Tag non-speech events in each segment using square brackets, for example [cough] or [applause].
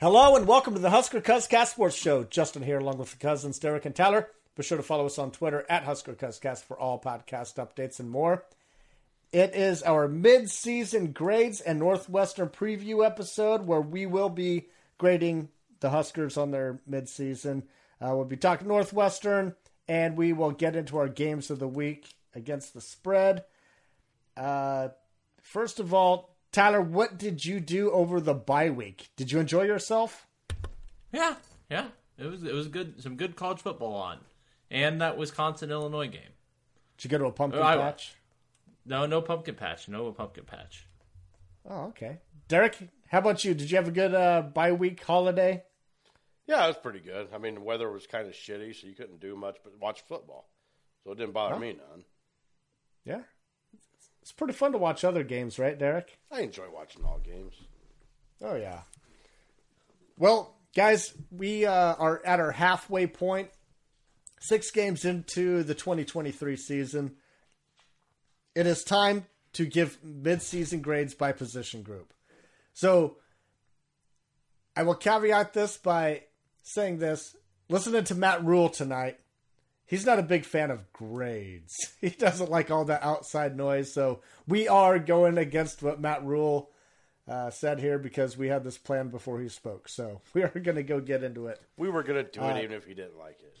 Hello and welcome to the Husker Cuz Cuzcast Sports Show. Justin here along with the cousins Derek and Tyler. Be sure to follow us on Twitter at Husker Cuz Cuzcast for all podcast updates and more. It is our mid-season grades and Northwestern preview episode where we will be grading the Huskers on their mid-season. Uh, we'll be talking Northwestern and we will get into our games of the week against the spread. Uh, first of all, Tyler, what did you do over the bye week? Did you enjoy yourself? Yeah, yeah. It was it was good. Some good college football on, and that Wisconsin Illinois game. Did you go to a pumpkin I- patch? No, no pumpkin patch. No pumpkin patch. Oh, okay. Derek, how about you? Did you have a good uh, bye week holiday? Yeah, it was pretty good. I mean, the weather was kind of shitty, so you couldn't do much but watch football. So it didn't bother Huh? me none. Yeah. It's pretty fun to watch other games, right, Derek? I enjoy watching all games. Oh yeah. Well, guys, we uh, are at our halfway point. Six games into the 2023 season. It is time to give mid-season grades by position group. So, I will caveat this by saying this: listening to Matt Rhule tonight, he's not a big fan of grades. [laughs] He doesn't like all that outside noise. So we are going against what Matt Rhule uh, said here because we had this plan before he spoke. So [laughs] we are going to go get into it. We were going to do Uh, it even if he didn't like it.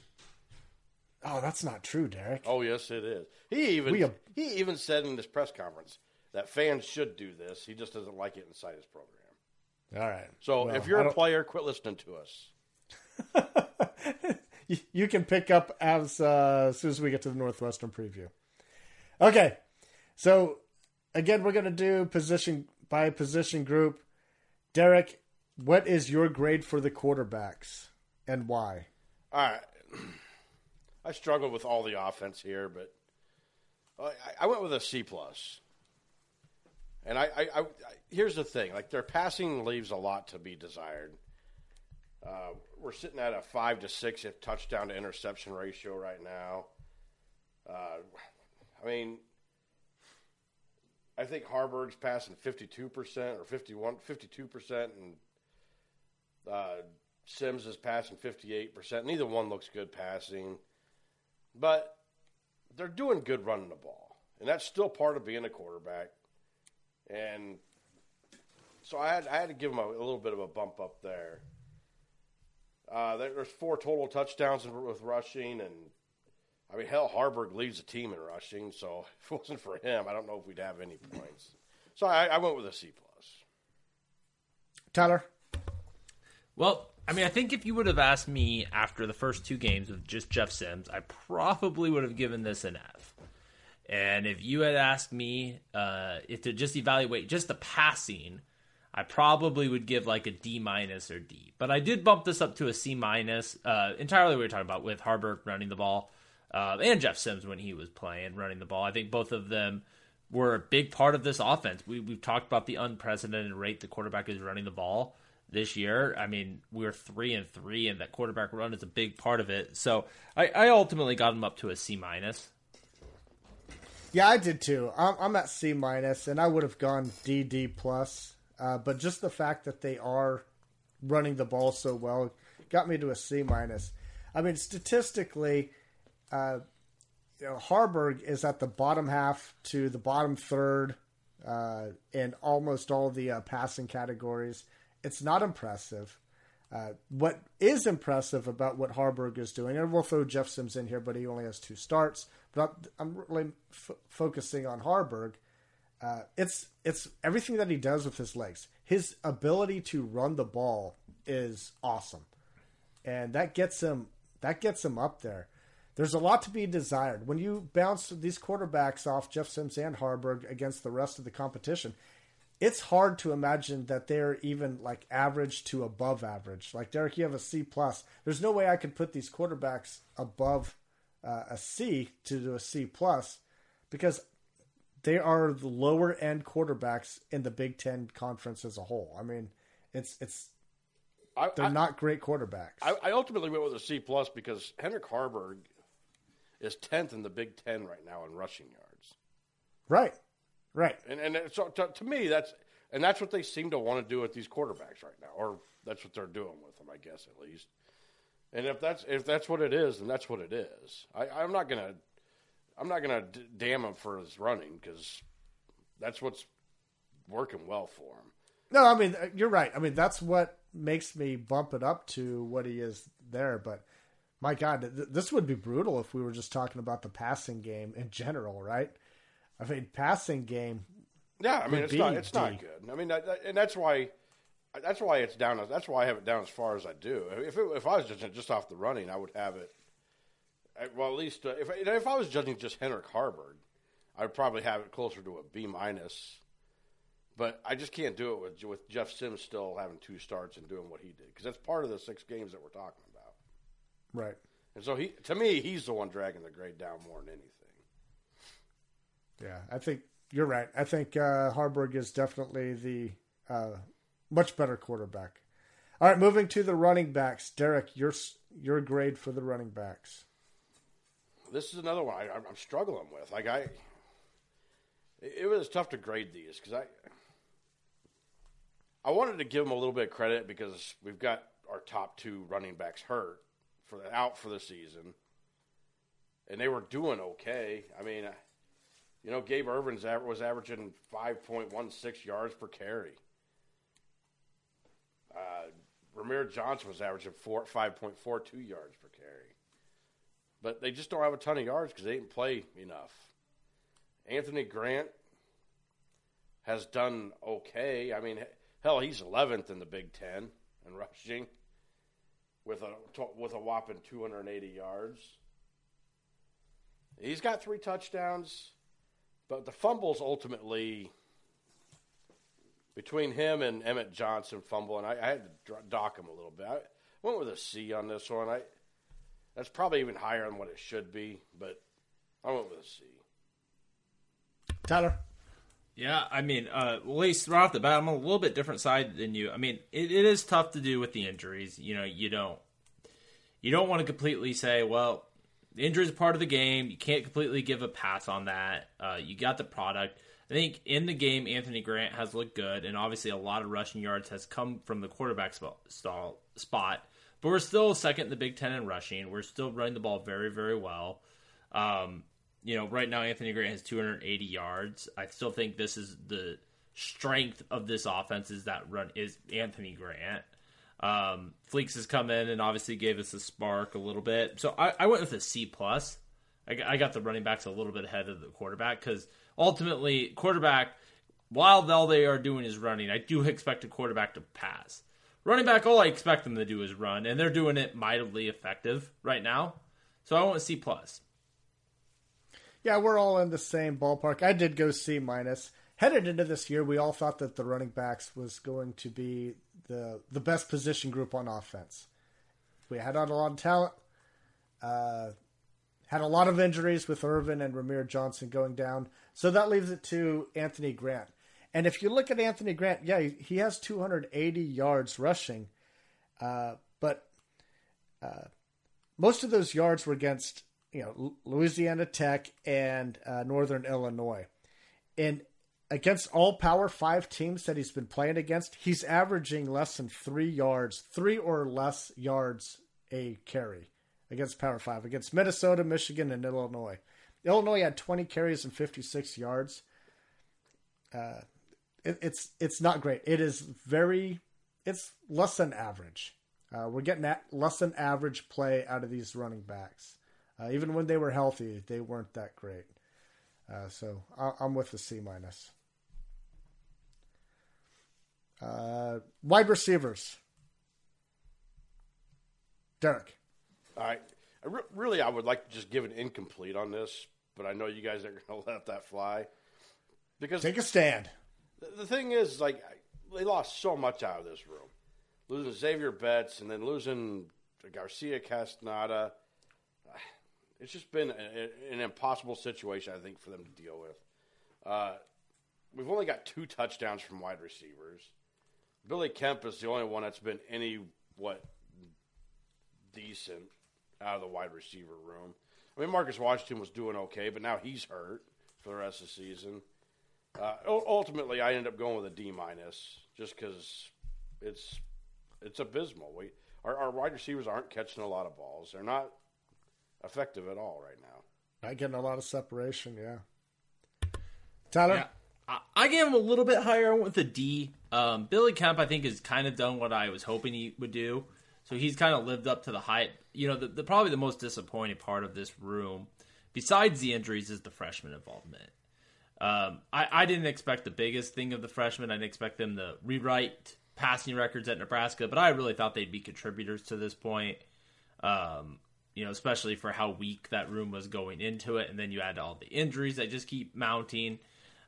Oh, that's not true, Derek. Oh yes, it is. He even We he even said in this press conference that fans should do this. He just doesn't like it inside his program. All right. So Well, if you're a player, quit listening to us. [laughs] you, can pick up as, uh, as soon as we get to the Northwestern preview. Okay, so again, we're going to do position by position group. Derek, what is your grade for the quarterbacks and why? All right. I struggled with all the offense here, but I, I went with a C plus. And I, I, I- here's the thing: like their passing leaves a lot to be desired. Uh, we're sitting at a five to six if touchdown to interception ratio right now. Uh, I mean, I think Haarberg's passing 52% or 51, 52%, and uh, Sims is passing 58%. Neither one looks good passing, but they're doing good running the ball. And that's still part of being a quarterback. And so I had, I had to give them a, a little bit of a bump up there. Uh, there's four total touchdowns with rushing, and I mean, hell, Haarberg leads the team in rushing. So [laughs] if it wasn't for him, I don't know if we'd have any points. So I, I went with a C plus. Tyler? Well, I mean, I think if you would have asked me after the first two games with just Jeff Sims, I probably would have given this an F. And if you had asked me uh, if to just evaluate just the passing, I probably would give like a D minus or D. But I did bump this up to a C minus. Uh, entirely, we were talking about with Haarberg running the ball uh, and Jeff Sims when he was playing running the ball. I think both of them were a big part of this offense. We, we've talked about the unprecedented rate the quarterback is running the ball this year. I mean, we're three and three, and that quarterback run is a big part of it. So I, I ultimately got him up to a C minus. Yeah, I did too. I'm, I'm at C minus, and I would have gone D D plus. Uh, but just the fact that they are running the ball so well got me to a C minus. I mean, statistically, uh, you know, Haarberg is at the bottom half to the bottom third uh, in almost all the uh, passing categories. It's not impressive. Uh, what is impressive about what Haarberg is doing, and we'll throw Jeff Sims in here, but he only has two starts. But I'm, really f- focusing on Haarberg. Uh, it's it's everything that he does with his legs. His ability to run the ball is awesome, and that gets him that gets him up there. There's a lot to be desired when you bounce these quarterbacks off Jeff Sims and Haarberg against the rest of the competition. it's hard to imagine that they're even like average to above average. Like Derek, you have a C plus. There's no way I could put these quarterbacks above uh, a C to do a C plus because they are the lower end quarterbacks in the Big Ten conference as a whole. I mean, it's it's I, they're I, not great quarterbacks. I, I ultimately went with a C plus because Heinrich Haarberg is tenth in the Big Ten right now in rushing yards. right, right. And and so to, to me that's and that's what they seem to want to do with these quarterbacks right now, or that's what they're doing with them, I guess at least. And if that's if that's what it is, then that's what it is. I, I'm not gonna I'm not gonna d- damn him for his running because that's what's working well for him. No, I mean uh, you're right. I mean that's what makes me bump it up to what he is there. But my God, th- this would be brutal if we were just talking about the passing game in general, right? I mean, passing game. Yeah, I mean it's not it's D. not good. I mean, that, that- and that's why that's why it's down. That's why I have it down as far as I do. If it, if I was just just off the running, I would have it. Well, at least uh, if if I was judging just Heinrich Haarberg, I'd probably have it closer to a B minus. But I just can't do it with with Jeff Sims still having two starts and doing what he did because that's part of the six games that we're talking about. Right. And so he, to me, he's the one dragging the grade down more than anything. Yeah, I think you're right. I think uh, Haarberg is definitely the uh, much better quarterback. All right, moving to the running backs. Derek, your your grade for the running backs. This is another one I, I'm struggling with. Like I, it, was tough to grade these because I, I wanted to give them a little bit of credit because we've got our top two running backs hurt for the out for the season, and they were doing okay. I mean, you know, Gabe Ervin's was averaging 5.16 yards per carry. Uh, Rahmir Johnson was averaging four, 5.42 yards per carry. But they just don't have a ton of yards because they didn't play enough. Anthony Grant has done okay. I mean, hell, he's 11th in the Big Ten in rushing with a with a whopping 280 yards. He's got three touchdowns, but the fumbles ultimately between him and Emmett Johnson fumble, and I, I had to dock him a little bit. I went with a C on this one. I that's probably even higher than what it should be, but I went with a C. Tyler. Yeah, I mean, uh, at least right off the bat, I'm a little bit different side than you. I mean, it, it is tough to do with the injuries. You know, you don't you don't want to completely say, well, the injury is part of the game. You can't completely give a pass on that. Uh, you got the product. I think in the game, Anthony Grant has looked good, and obviously a lot of rushing yards has come from the quarterback spot. Stall, spot. But we're still second in the Big Ten in rushing. We're still running the ball very, very well. Um, you know, right now Anthony Grant has 280 yards. I still think this is the strength of this offense is that run is Anthony Grant. Um, Fleeks has come in and obviously gave us a spark a little bit. So I, I went with a C plus. I, I got the running backs a little bit ahead of the quarterback because ultimately quarterback, while all they are doing is running, I do expect a quarterback to pass. Running back, all I expect them to do is run, and they're doing it mightily effective right now. So I want C plus. Yeah, we're all in the same ballpark. I did go C minus. Headed into this year, we all thought that the running backs was going to be the the best position group on offense. We had a lot of talent. Uh, had a lot of injuries with Ervin and Rahmir Johnson going down. So that leaves it to Anthony Grant. And if you look at Anthony Grant, yeah, he- has 280 yards rushing, uh, but uh, most of those yards were against you know Louisiana Tech and uh, Northern Illinois, and against all Power Five teams that he's been playing against, he's averaging less than three yards, three or less yards a carry against Power Five against Minnesota, Michigan, and Illinois. Illinois had 20 carries and 56 yards. Uh, it, it's it's not great. It is very it's less than average. Uh, we're getting that less than average play out of these running backs. Uh, even when they were healthy, they weren't that great. Uh, so I, I'm with the C minus. Uh, wide receivers. Derek. All right. I re- really, I would like to just give an incomplete on this, but I know you guys aren't going [laughs] to let that fly because Take a stand. The, thing is, like, they lost so much out of this room, losing Zavier Betts and then losing Garcia Castaneda. [sighs] It's just been an impossible situation, I think, for them to deal with. Uh, we've only got two touchdowns from wide receivers. Billy Kemp is the only one that's been any what decent out of the wide receiver room. I mean, Marcus Washington was doing okay, but now he's hurt for the rest of the season. Uh, ultimately, I ended up going with a D minus just because it's it's abysmal. We our, our wide receivers aren't catching a lot of balls. They're not effective at all right now. Not getting a lot of separation. Yeah. Tyler. Yeah. I, I gave him a little bit higher I went with a D. Um, Billy Kemp, I think, has kind of done what I was hoping he would do. So he's kind of lived up to the hype. You know, the, the probably the most disappointing part of this room, besides the injuries, is the freshman involvement. Um, I, I didn't expect the biggest thing of the freshmen. I didn't expect them to rewrite passing records at Nebraska, but I really thought they'd be contributors to this point. Um, you know, especially for how weak that room was going into it, and then you add all the injuries that just keep mounting.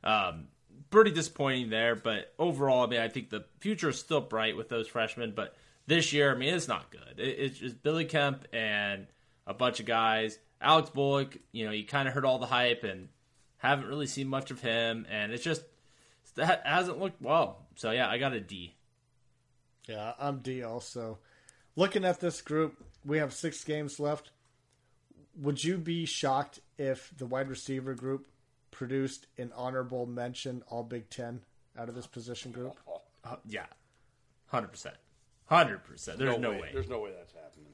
Um, pretty disappointing there, but overall, I mean, I think the future is still bright with those freshmen. But this year, I mean, it's not good. It, it's just Billy Kemp and a bunch of guys. Alex Bullock, you know, you kind of heard all the hype and haven't really seen much of him, and it's just that hasn't looked well. So yeah, I got a D. Yeah, I'm D also. Looking at this group, we have six games left. Would you be shocked if the wide receiver group produced an honorable mention All Big Ten out of this position group? [laughs] Uh, yeah, hundred percent, hundred percent. There's no, no way. way. There's no way that's happening.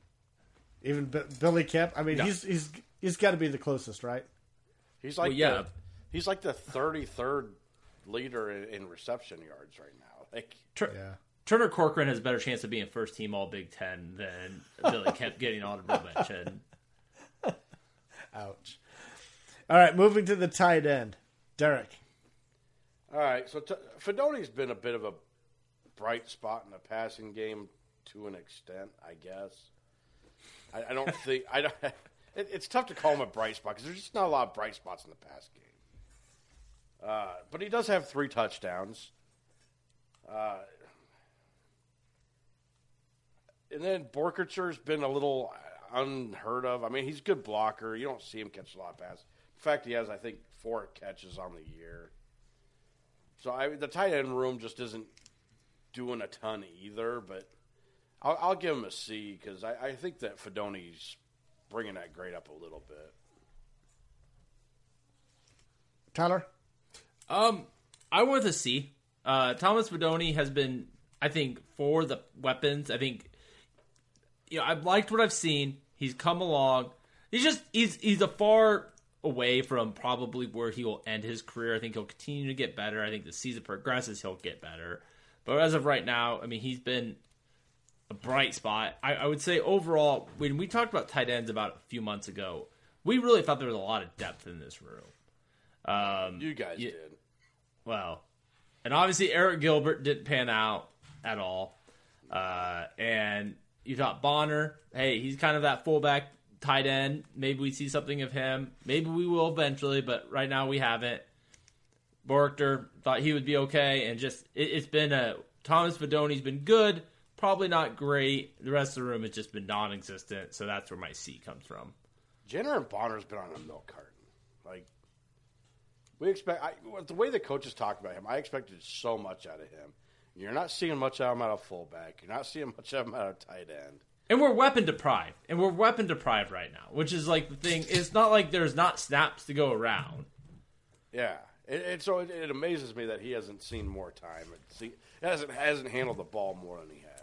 Even B- Billy Kemp. I mean, No. he's he's he's got to be the closest, right? He's like Well, yeah. the, he's like the 33rd leader in, in reception yards right now. Like Tur- Yeah. Turner Corcoran has a better chance of being first team All Big Ten than Billy Kemp [laughs] getting honorable mention. [laughs] Ouch. All right, moving to the tight end, Derek. All right, so t- Fidone's been a bit of a bright spot in the passing game to an extent, I guess. I, I don't [laughs] think I don't. It, it's tough to call him a bright spot because there's just not a lot of bright spots in the pass game. Uh, but he does have three touchdowns. Uh, and then Boerkircher's been a little unheard of. I mean, he's a good blocker. You don't see him catch a lot of passes. In fact, he has, I think, four catches on the year. So I, the tight end room just isn't doing a ton either. But I'll, I'll give him a C because I, I think that Fidone's bringing that grade up a little bit. Tyler? Um, I went with a C. Uh, Thomas Fidone has been, I think, for the weapons. I think, you know, I've liked what I've seen. He's come along. He's just he's he's a far away from probably where he will end his career. I think he'll continue to get better. I think the season progresses, he'll get better. But as of right now, I mean, he's been a bright spot. I, I would say overall, when we talked about tight ends about a few months ago, we really thought there was a lot of depth in this room. Um, You guys Yeah. did. well, and obviously Arik Gilbert didn't pan out at all. Uh, and you thought Bonner, hey, he's kind of that fullback tight end. Maybe we see something of him. Maybe we will eventually, but right now we haven't. Boerkircher thought he would be okay, and just it, it's been a Thomas Fidone's been good, probably not great. The rest of the room has just been non-existent, so that's where my C comes from. Janiran Bonner's been on a milk carton. Like we expect, I, the way the coaches talk about him, I expected so much out of him. You're not seeing much out of him out of fullback. You're not seeing much out of him out of tight end. And we're weapon deprived, and we're weapon deprived right now, which is like the thing. It's not like there's not snaps to go around. Yeah, and, so it, it amazes me that he hasn't seen more time. It see, hasn't hasn't handled the ball more than he has.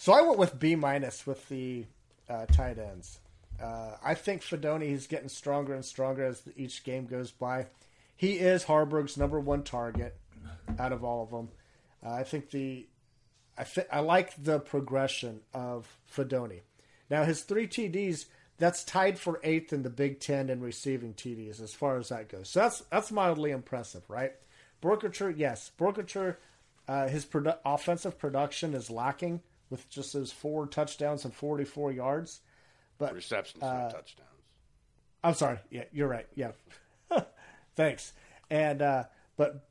So I went with B minus with the uh, tight ends. Uh, I think Fidone is getting stronger and stronger as each game goes by. He is Haarberg's number one target out of all of them. Uh, I think the I I like the progression of Fidone. Now his three TDs that's tied for eighth in the Big Ten in receiving TDs as far as that goes. So that's that's mildly impressive, right? Boerkircher, yes, Boerkircher, uh, his produ- offensive production is lacking with just those four touchdowns and forty four yards. But Receptions, not touchdowns. I'm sorry. Yeah, you're right. Yeah. [laughs] Thanks. And uh, but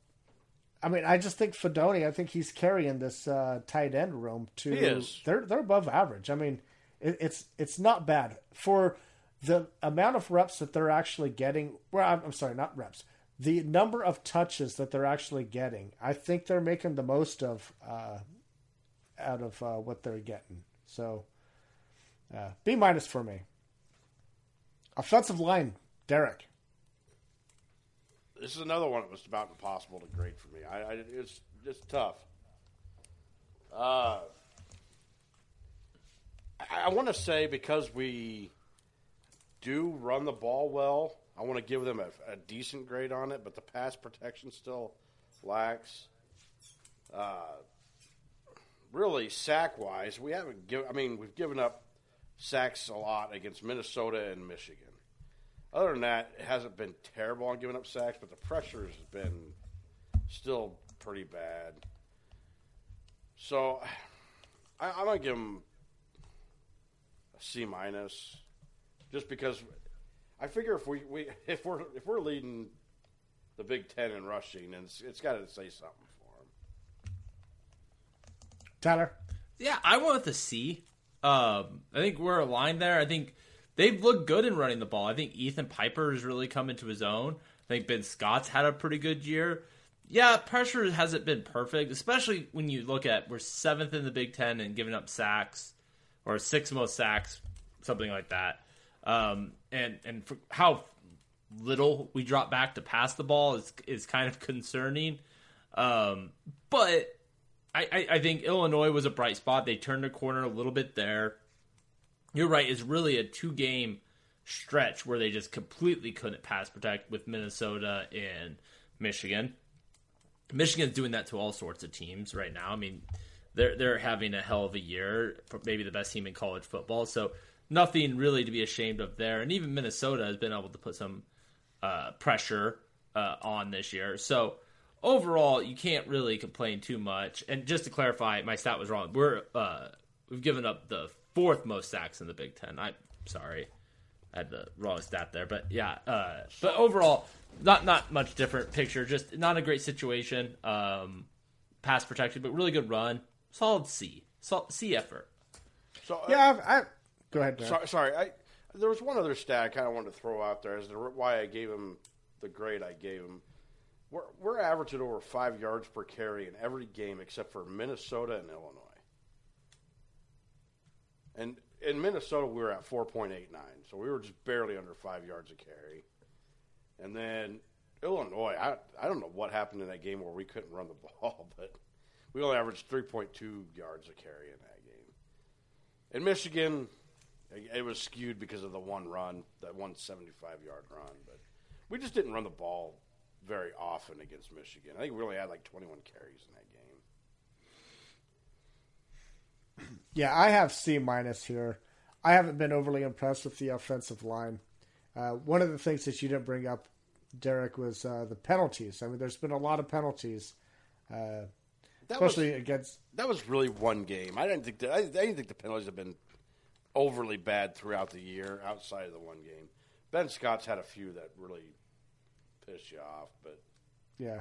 I mean, I just think Fidone. I think he's carrying this uh, tight end room to. He is. They're they're above average. I mean, it, it's it's not bad for the amount of reps that they're actually getting. Well, I'm, I'm sorry, not reps. The number of touches that they're actually getting. I think they're making the most of uh, out of uh, what they're getting. So, uh, B minus for me. Offensive line, Derek. This is another one that was about impossible to grade for me. I, I it's just tough. Uh, I, I want to say because we do run the ball well, I want to give them a, a decent grade on it, but the pass protection still lacks. Uh, really, sack wise, we haven't given. I mean, we've given up sacks a lot against Minnesota and Michigan. Other than that, it hasn't been terrible on giving up sacks, but the pressure has been still pretty bad. So I, I'm gonna give them a C minus, just because I figure if we, we if we're if we're leading the Big Ten in rushing, and it's, it's got to say something. Tyler. Yeah, I went with a C. Um, I think we're aligned there. I think they've looked good in running the ball. I think Ethan Piper has really come into his own. I think Ben Scott's had a pretty good year. Yeah, pressure hasn't been perfect, especially when you look at we're seventh in the Big Ten and giving up sacks, or six most sacks, something like that. Um, and and how little we drop back to pass the ball is is kind of concerning. Um, but I, I, I think Illinois was a bright spot. They turned the corner a little bit there. You're right. It's really a two game stretch where they just completely couldn't pass protect with Minnesota and Michigan. Michigan's doing that to all sorts of teams right now. I mean, they're they're having a hell of a year, maybe the best team in college football. So nothing really to be ashamed of there. And even Minnesota has been able to put some uh, pressure uh, on this year. So overall, you can't really complain too much. And just to clarify, my stat was wrong. We're uh, we've given up the fourth most sacks in the Big Ten. I'm sorry, I had the wrong stat there, but yeah. Uh, but overall, not not much different picture. Just not a great situation. Um, pass protection, but really good run. Solid C. Sol- C effort. So uh, Yeah, I've, I go ahead. Derek. Sorry, sorry. I, there was one other stat I kind of wanted to throw out there as to why I gave him the grade I gave him. We're, we're averaging over five yards per carry in every game except for Minnesota and Illinois. And in Minnesota, we were at 4.89, so we were just barely under five yards a carry. And then Illinois, I, I don't know what happened in that game where we couldn't run the [laughs] ball, but we only averaged 3.2 yards a carry in that game. In Michigan, it was skewed because of the one run, that one 75 yard run, but we just didn't run the ball very often against Michigan. I think we really had like 21 carries in that game. [clears throat] Yeah, I have C minus here. I haven't been overly impressed with the offensive line. Uh, one of the things that you didn't bring up, Derek, was uh, the penalties. I mean, there's been a lot of penalties, uh, That was, especially against. that was really one game. I didn't think that, I, I didn't think the penalties have been overly bad throughout the year outside of the one game. Ben Scott's had a few that really pissed you off, but Yeah,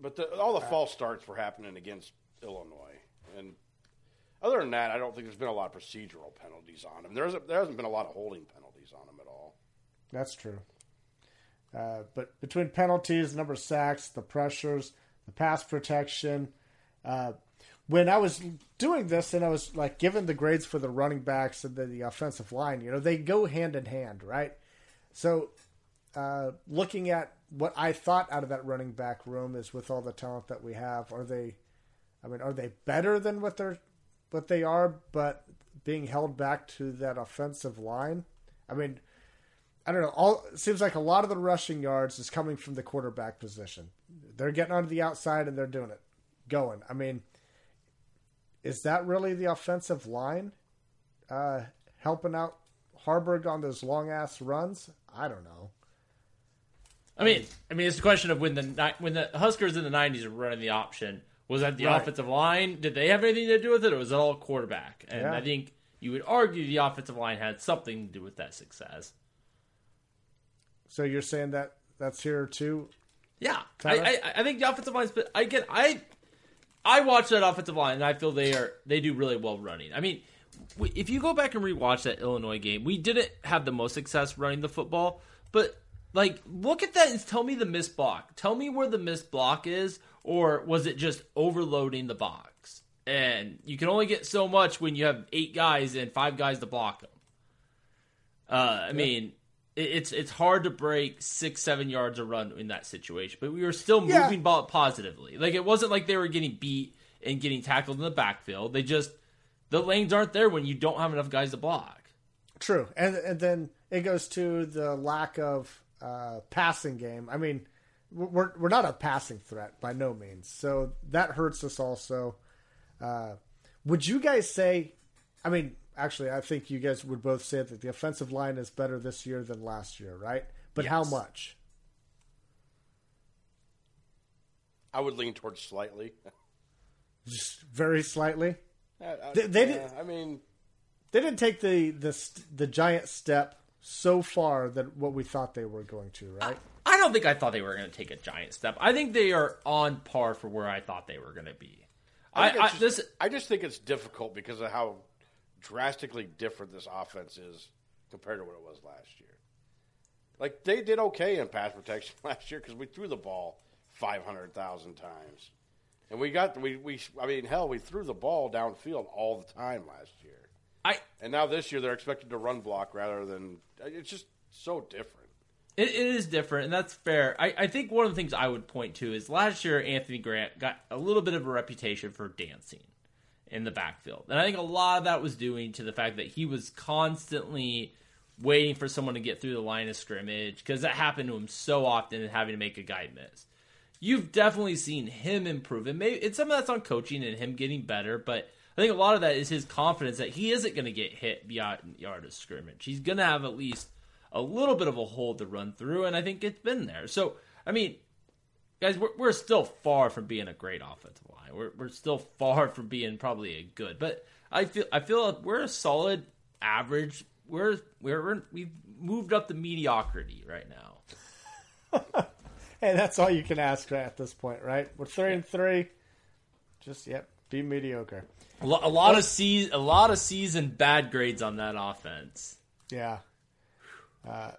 but the, all the false starts were happening against Illinois, and other than that, I don't think there's been a lot of procedural penalties on him. There hasn't, there hasn't been a lot of holding penalties on him at all. that's true. Uh, but between penalties, number of sacks, the pressures, the pass protection, uh, when I was doing this and I was like given the grades for the running backs and the, the offensive line, you know, they go hand in hand, right? So, uh, looking at what I thought out of that running back room is with all the talent that we have, are they? I mean, are they better than what they're what they are, but being held back to that offensive line? I mean, I don't know. All seems like a lot of the rushing yards is coming from the quarterback position. They're getting onto the outside and they're doing it, going. I mean, is that really the offensive line uh, helping out Haarberg on those long ass runs? I don't know. I mean, I mean, it's a question of when the when the Huskers in the '90s were running the option. Was that the Right. offensive line? Did they have anything to do with it, or was it all quarterback? And Yeah. I think you would argue the offensive line had something to do with that success. So you're saying that that's here too. Yeah, I, I, I think the offensive line. Again, I I watch that offensive line and I feel they are they do really well running. I mean, if you go back and rewatch that Illinois game, we didn't have the most success running the football, but like look at that and tell me the missed block. Tell me where the missed block is, or was it just overloading the box? And you can only get so much when you have eight guys and five guys to block them. Uh, I yeah. mean, it's it's hard to break six seven yards a run in that situation, but we were still moving yeah. ball positively. Like it wasn't like they were getting beat and getting tackled in the backfield. They just the lanes aren't there when you don't have enough guys to block. True, and and then it goes to the lack of uh, passing game. I mean, we're we're not a passing threat by no means, so that hurts us also. Uh, would you guys say? I mean, actually, I think you guys would both say that the offensive line is better this year than last year, right? But yes. how much? I would lean towards slightly. [laughs] Just very slightly. I, I, they, they did. I mean, they didn't take the the the giant step so far that what we thought they were going to, right? I, I don't think I thought they were going to take a giant step. I think they are on par for where I thought they were going to be. I, I, just, this, I just think it's difficult because of how drastically different this offense is compared to what it was last year. Like they did okay in pass protection [laughs] last year because we threw the ball five hundred thousand times, and we got we we I mean hell we threw the ball downfield all the time last year. I and now this year they're expected to run block rather than it's just so different. It, it is different, and that's fair. I, I think one of the things I would point to is last year Anthony Grant got a little bit of a reputation for dancing in the backfield. And I think a lot of that was doing to the fact that he was constantly waiting for someone to get through the line of scrimmage because that happened to him so often and having to make a guy miss. You've definitely seen him improve. And maybe it's some of that's on coaching and him getting better, but I think a lot of that is his confidence that he isn't going to get hit beyond yard of scrimmage. He's going to have at least a little bit of a hole to run through, and I think it's been there. So, I mean, guys, we're, we're still far from being a great offensive line. We're we're still far from being probably a good, but I feel I feel like we're a solid average. We're we're we've moved up the mediocrity right now. [laughs] hey, that's all you can ask at this point, right? We're three yeah. and three. Just yep, be mediocre. A, lo- a lot of C, a lot of C's and bad grades on that offense. Yeah. Uh,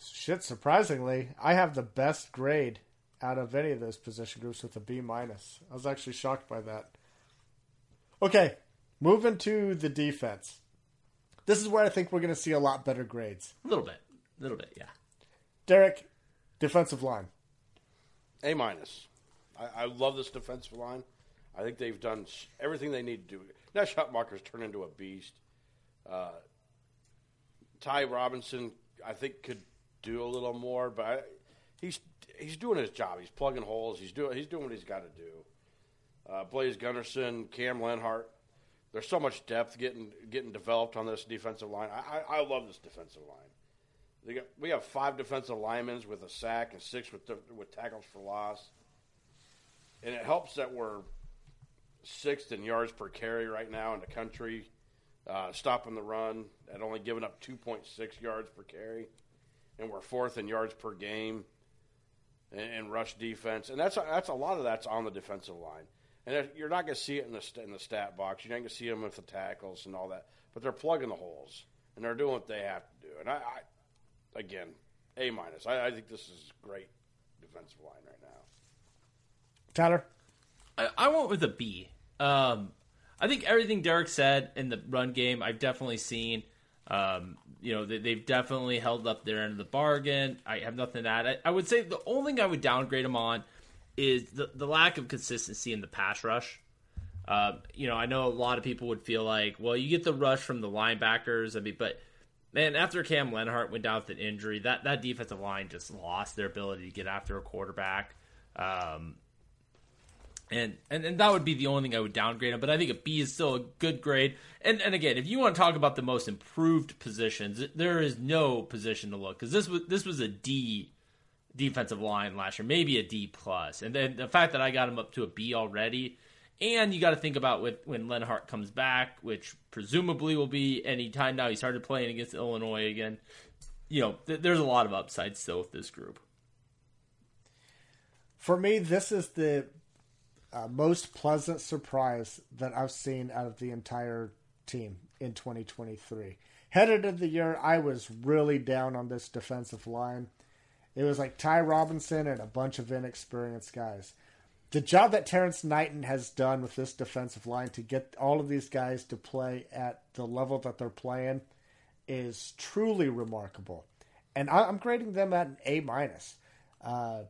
shit. Surprisingly, I have the best grade out of any of those position groups with a B minus. I was actually shocked by that. Okay, moving to the defense. This is where I think we're going to see a lot better grades. A little bit, a little bit, yeah. Derek, defensive line. A minus. I, I love this defensive line. I think they've done everything they need to do. Now Hutmacher's turned into a beast. Uh, Ty Robinson, I think, could do a little more, but I, he's he's doing his job. He's plugging holes. He's doing he's doing what he's got to do. Uh, Blaise Gunnerson, Cam Lenhardt. There's so much depth getting getting developed on this defensive line. I, I, I love this defensive line. Got, we have five defensive linemen with a sack and six with with tackles for loss, and it helps that we're sixth in yards per carry right now in the country, uh, stopping the run at only giving up 2.6 yards per carry, and we're fourth in yards per game and, rush defense, and that's that's a lot of that's on the defensive line. And you're not going to see it in the in the stat box. You're not going to see them with the tackles and all that. But they're plugging the holes and they're doing what they have to do. And I, I again, a minus. I, I, think this is great defensive line right now. Tyler, I, I went with a B. Um, I think everything Derek said in the run game, I've definitely seen. Um, you know, they, have definitely held up their end of the bargain. I have nothing to add. I, I, would say the only thing I would downgrade them on is the, the lack of consistency in the pass rush. Uh, you know, I know a lot of people would feel like, well, you get the rush from the linebackers. I mean, but man, after Cam Lenhardt went down with an injury, that, that defensive line just lost their ability to get after a quarterback. Um, and, and and that would be the only thing I would downgrade him. But I think a B is still a good grade. And and again, if you want to talk about the most improved positions, there is no position to look because this was this was a D defensive line last year, maybe a D plus. And then the fact that I got him up to a B already, and you got to think about with when Lenhardt comes back, which presumably will be any time now. He started playing against Illinois again. You know, th- there's a lot of upside still with this group. For me, this is the uh, most pleasant surprise that I've seen out of the entire team in 2023. Headed into the year, I was really down on this defensive line. It was like Ty Robinson and a bunch of inexperienced guys. The job that Terrance Knighton has done with this defensive line to get all of these guys to play at the level that they're playing is truly remarkable. And I'm grading them at an A minus. Uh,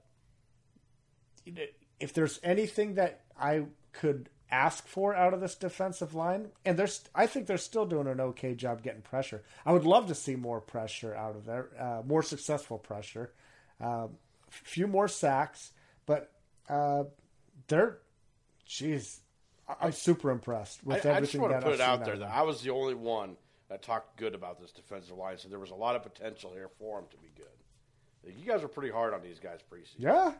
if there's anything that I could ask for out of this defensive line, and there's, I think they're still doing an okay job getting pressure. I would love to see more pressure out of there, uh, more successful pressure, a uh, few more sacks, but uh, they're, jeez, I'm super impressed with I, everything. I just want to put I've it out there that. I was the only one that talked good about this defensive line. So there was a lot of potential here for them to be good. You guys are pretty hard on these guys preseason. Yeah,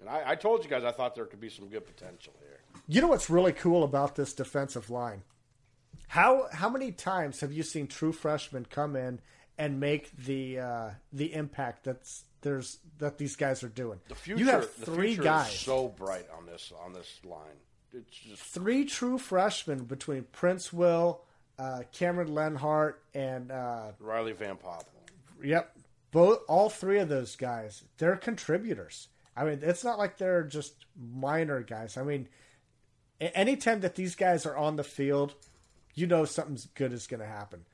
And I, I told you guys I thought there could be some good potential here. You know what's really cool about this defensive line? How how many times have you seen true freshmen come in and make the uh, the impact that's there's that these guys are doing? The future, you have three guys, is so bright on this on this line. It's just three true freshmen between Princewill, uh, Cameron Lenhardt, and uh, Riley Van Poppel. Yep. Both all three of those guys, they're contributors. I mean, it's not like they're just minor guys. I mean, anytime that these guys are on the field, you know something good is going to happen.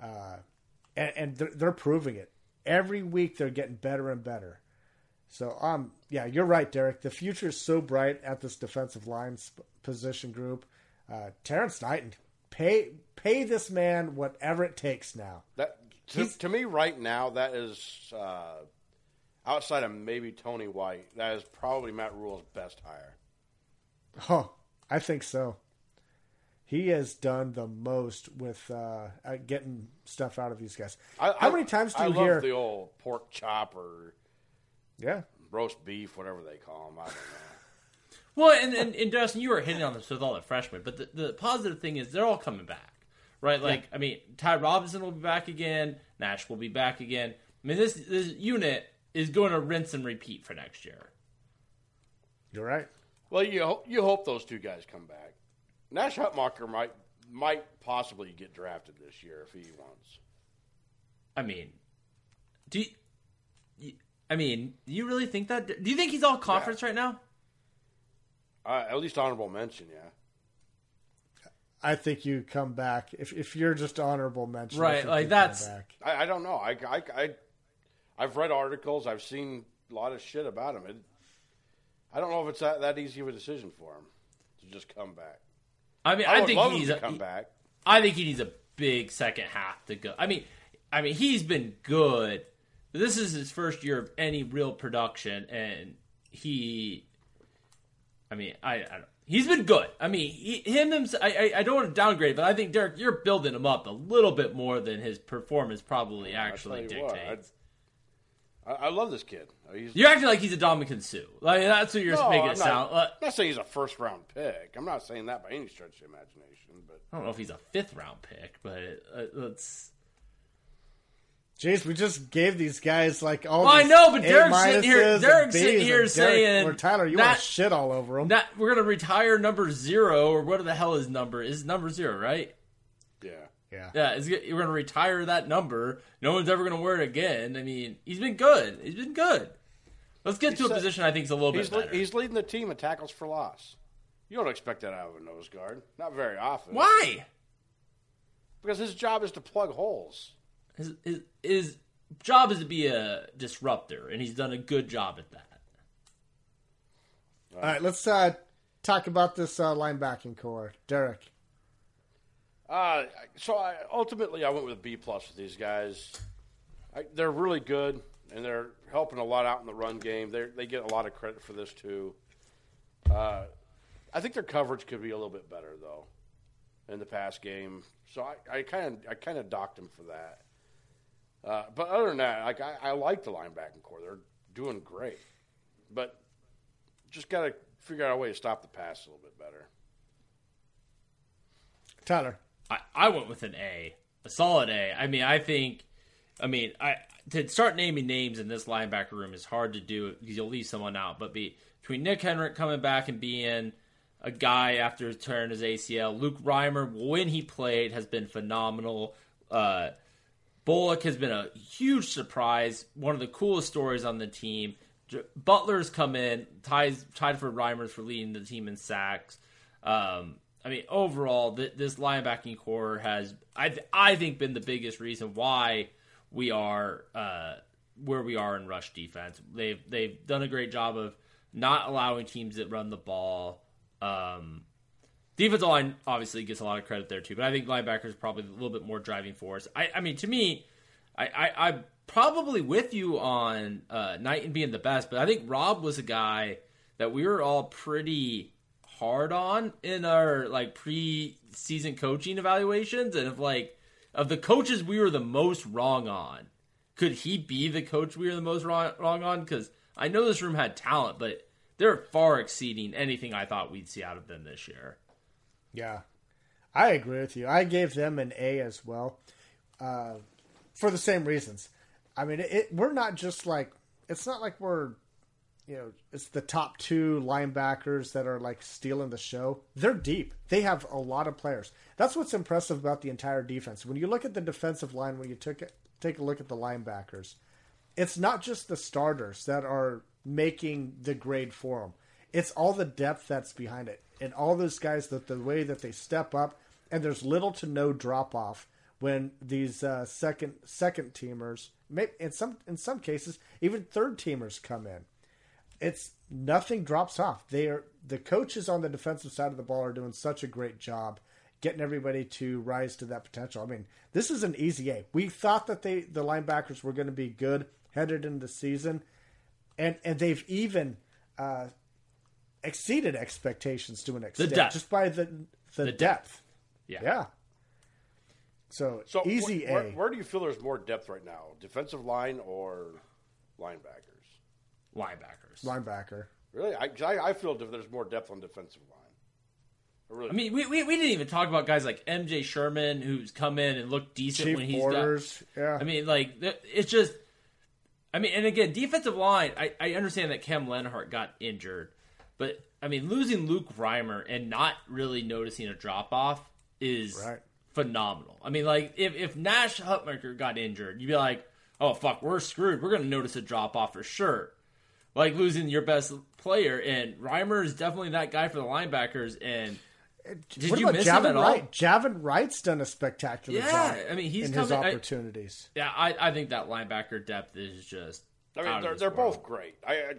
Uh, and and they're, they're proving it. Every week they're getting better and better. So, um, yeah, you're right, Derek. The future is so bright at this defensive line sp- position group. Uh, Terrance Knighton, pay pay this man whatever it takes now. That to, to me right now, that is uh, outside of maybe Tony White. That is probably Matt Rhule's best hire. Oh, I think so. He has done the most with uh, uh, getting stuff out of these guys. I, How I- many times do I you love hear? the old pork chop or yeah, roast beef, whatever they call them? I don't know. [laughs] Well, and, and, and Dustin, you were hitting on this with all the freshmen, but the, the positive thing is they're all coming back, right? Like, I mean, Ty Robinson will be back again. Nash will be back again. I mean, this this unit is going to rinse and repeat for next year. you're right. Well, you ho- you hope those two guys come back. Nash Hutmacher might might possibly get drafted this year if he wants. I mean, do you, you- I mean, do you really think that? Do you think he's all conference right now? Uh, at least honorable mention, yeah. I think you come back if if you're just honorable mention. Right, like, that's- I, I don't know. I, I, I, I've read articles. I've seen a lot of shit about him. It, I don't know if it's that, that easy of a decision for him to just come back. I mean, I, I, think he needs to a, come back. I think he needs a big second half to go. I mean, I mean, he's been good. This is his first year of any real production, and he, I mean, I, I don't, he's been good. I mean, he, him, himself, I, I, don't want to downgrade, but I think Derek, you're building him up a little bit more than his performance probably actually what, dictates. I, I love this kid. He's, You're acting like he's a Ndamukong Suh. Like that's what you're No, making I'm it not, sound. Uh, I'm not saying he's a first round pick. I'm not saying that by any stretch of the imagination. But I don't know if he's a fifth round pick, but uh, let's. Jeez, we just gave these guys like all. Well, I know, but A Derek's sitting here- Derek's sitting here Derek- saying or Tyler, you that- want shit all over them. Not, we're gonna retire number zero, or what the hell is number? Is number zero right? Yeah, yeah, Yeah, it's, we're gonna retire that number. No one's ever gonna wear it again. I mean, he's been good. He's been good. Let's get to a said- position I think is a little he's bit le- he's leading the team in tackles for loss. You don't expect that out of a nose guard. Not very often. Why? Because his job is to plug holes. His, his his job is to be a disruptor, and he's done a good job at that. All right, let's uh, talk about this uh, linebacking core, Derek. Uh, so I, ultimately, I went with B plus with these guys. I, they're really good, and they're helping a lot out in the run game. They they get a lot of credit for this too. Uh, I think their coverage could be a little bit better though in the pass game. So I kind of I kind of docked them for that. Uh, but other than that, like I, I like the linebacking core. They're doing great, but just got to figure out a way to stop the pass a little bit better. Tyler. I, I went with an A, a solid A. I mean, I think I mean, I to start naming names in this linebacker room is hard to do because you'll leave someone out. But be, between Nick Henrich coming back and being a guy after his turn his ACL, Luke Reimer when he played has been phenomenal. Uh, Bullock has been a huge surprise, one of the coolest stories on the team. Butler's come in, ties tied for Reimers for leading the team in sacks. Um, I mean, overall, th- this linebacking core has, I, th- I think, been the biggest reason why we are uh, where we are in rush defense. They've they've done a great job of not allowing teams that run the ball. Um, defensive line obviously gets a lot of credit there too, but I think linebackers are probably a little bit more driving force. I, I mean, to me, I, I, I'm probably with you on uh, Knighton being the best, but I think Rob was a guy that we were all pretty hard on in our like pre-season coaching evaluations, and of like of the coaches we were the most wrong on. Could he be the coach we were the most wrong, wrong on? Because I know this room had talent, but they're far exceeding anything I thought we'd see out of them this year. Yeah, I agree with you. I gave them an A as well, uh, for the same reasons. I mean, it, we're not just like it's not like we're you know, it's the top two linebackers that are like stealing the show. They're deep. They have a lot of players. That's what's impressive about the entire defense. When you look at the defensive line, when you took it, take a look at the linebackers, it's not just the starters that are making the grade for them. It's all the depth that's behind it, and all those guys that the way that they step up, and there's little to no drop off when these uh, second second teamers, in some in some cases even third teamers come in it's nothing drops off. They are the coaches on the defensive side of the ball are doing such a great job getting everybody to rise to that potential. I mean, this is an easy A. We thought that they the linebackers were going to be good headed into the season, and and they've even uh, exceeded expectations to an extent just by the the, the depth. depth. Yeah. Yeah. So, so easy where, A. Where, where do you feel there's more depth right now? Defensive line or linebacker? Linebackers. Linebacker. Really, I, I, I feel there's more depth on defensive line. I, really I mean, we, we, we didn't even talk about guys like MJ Sherman, who's come in and looked decent Chief when he's Borders, got. Yeah. I mean, like it's just. I mean, and again, defensive line. I, I understand that Cam Lenhardt got injured, but I mean, losing Luke Reimer and not really noticing a drop off is right. phenomenal. I mean, like if if Nash Hutmacher got injured, you'd be like, oh fuck, we're screwed. We're gonna notice a drop off for sure like losing your best player. And Reimer is definitely that guy for the linebackers. And did what you miss Javin him at Wright? all? Javin Wright's done a spectacular yeah, job. I mean, he's in coming, his opportunities. I, yeah, I, I think that linebacker depth is just. I mean, they're, they're both great. I,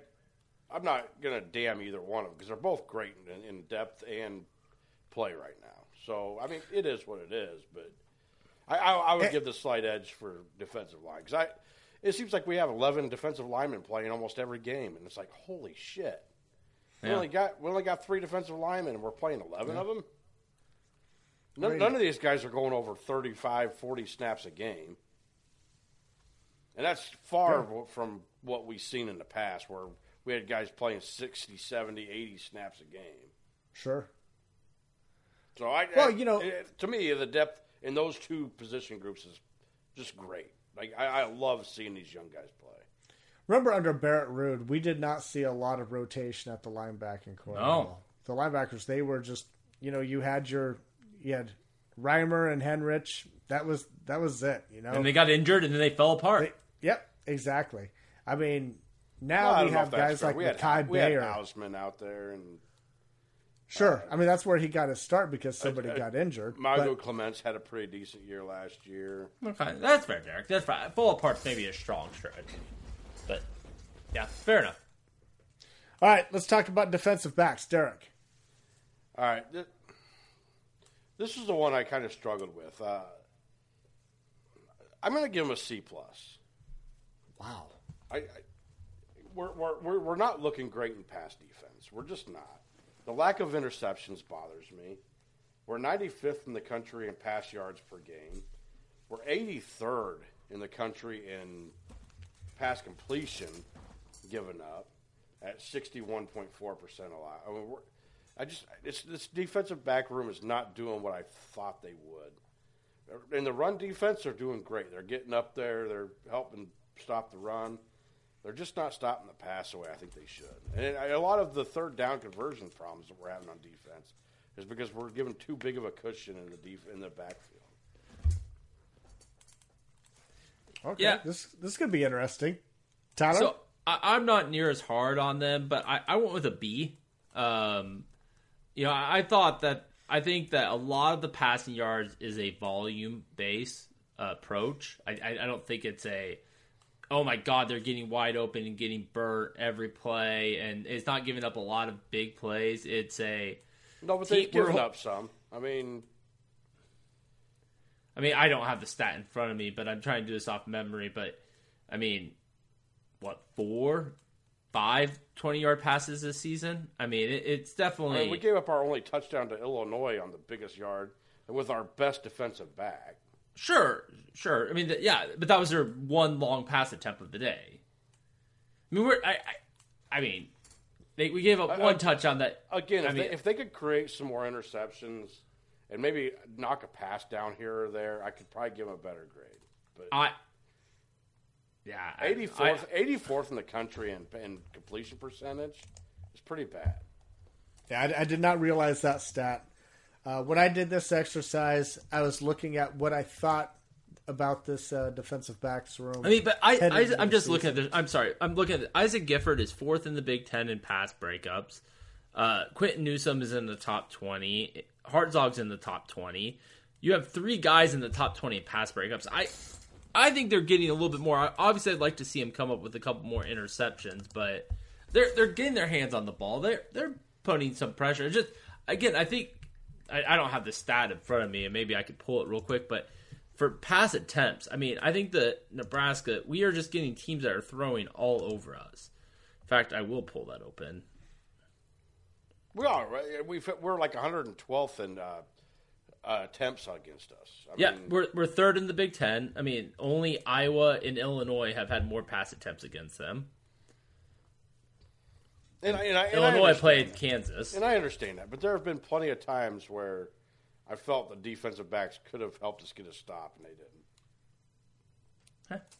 I am not gonna damn either one of them because they're both great in, in depth and play right now. So I mean, it is what it is. But I, I, I would it, eh. give the slight edge for defensive line because I it seems like we have 11 defensive linemen playing almost every game, and it's like, holy shit. Yeah. We only got we only got three defensive linemen, and we're playing 11 yeah. of them. None, none, of these guys are going over 35, 40 snaps a game. And that's far yeah. from what we've seen in the past, where we had guys playing 60, 70, 80 snaps a game. Sure. So I, well, I, you know, to me, the depth in those two position groups is just great. Like I, I love seeing these young guys play. Remember under Barrett Ruud, we did not see a lot of rotation at the linebacking core. No. The linebackers, they were just you know, you had your you had Reimer and Henrich. That was that was it, you know. And they got injured and then they fell apart. They, yep, exactly. I mean, now well, we have guys like we Kai we Bayer. had Hausmann out there and Sure. I mean, that's where he got his start because somebody uh, uh, got injured. Margot but... Clements had a pretty decent year last year. Okay, that's fair, Derek. That's fine. Full apart maybe a strong stretch, but yeah, fair enough. All right, let's talk about defensive backs, Derek. All right, this is the one I kind of struggled with. Uh, I'm going to give him a C plus. Wow. I, I we're, we're we're not looking great in pass defense. We're just not. The lack of interceptions bothers me. We're 95th in the country in pass yards per game. We're 83rd in the country in pass completion given up at 61.4% a lot. I mean, I just this defensive back room is not doing what I thought they would. in the run defense, they're doing great. They're getting up there. They're helping stop the run. They're just not stopping the pass the way I think they should. And a lot of the third down conversion problems that we're having on defense is because we're giving too big of a cushion in the def- in the backfield. Okay, Yeah. this this could be interesting. Tyler, So I, I'm not near as hard on them, but I, I went with a B. Um, you know, I, I thought that I think that a lot of the passing yards is a volume based uh, approach. I, I, I don't think it's a oh my god they're getting wide open and getting burnt every play, and it's not giving up a lot of big plays. It's a No, but they've given up some. I mean, I mean, I don't have the stat in front of me, but I'm trying to do this off memory. But I mean, what four, five 20 yard passes this season? I mean, it, it's I definitely. mean, we gave up our only touchdown to Illinois on the biggest yard with our best defensive back. Sure, sure. I mean, th- yeah, but that was their one long pass attempt of the day. I mean, we're. I. I, I mean, they, we gave up I- one I- touchdown that. Again, I if, mean, they, if they could create some more interceptions and maybe knock a pass down here or there, I could probably give them a better grade. But I. Yeah, eighty fourth, eighty fourth in the country in, in completion percentage is pretty bad. Yeah, I, I did not realize that stat. Uh, when I did this exercise, I was looking at what I thought about this uh, defensive backs room. I mean, but I, I, I'm the just looking at this. I'm sorry. I'm looking at Isaac Gifford is fourth in the Big Ten in pass breakups. Uh, Quinton Newsome is in the top twenty. Hartzog's in the top twenty. You have three guys in the top twenty in pass breakups. I, I think they're getting a little bit more. Obviously, I'd like to see him come up with a couple more interceptions, but they're they're getting their hands on the ball. They're they're putting some pressure. It's just again, I think I, I don't have the stat in front of me, and maybe I could pull it real quick, but for pass attempts, I mean, I think that Nebraska, we are just getting teams that are throwing all over us. In fact, I will pull that open. We are right. We've, we're like 112th in uh, uh, attempts against us. I Yeah, mean, we're we're third in the Big Ten. I mean, only Iowa and Illinois have had more pass attempts against them. And I, and I, and Illinois understand played that. Kansas. And I understand that, but there have been plenty of times where I felt the defensive backs could have helped us get a stop, and they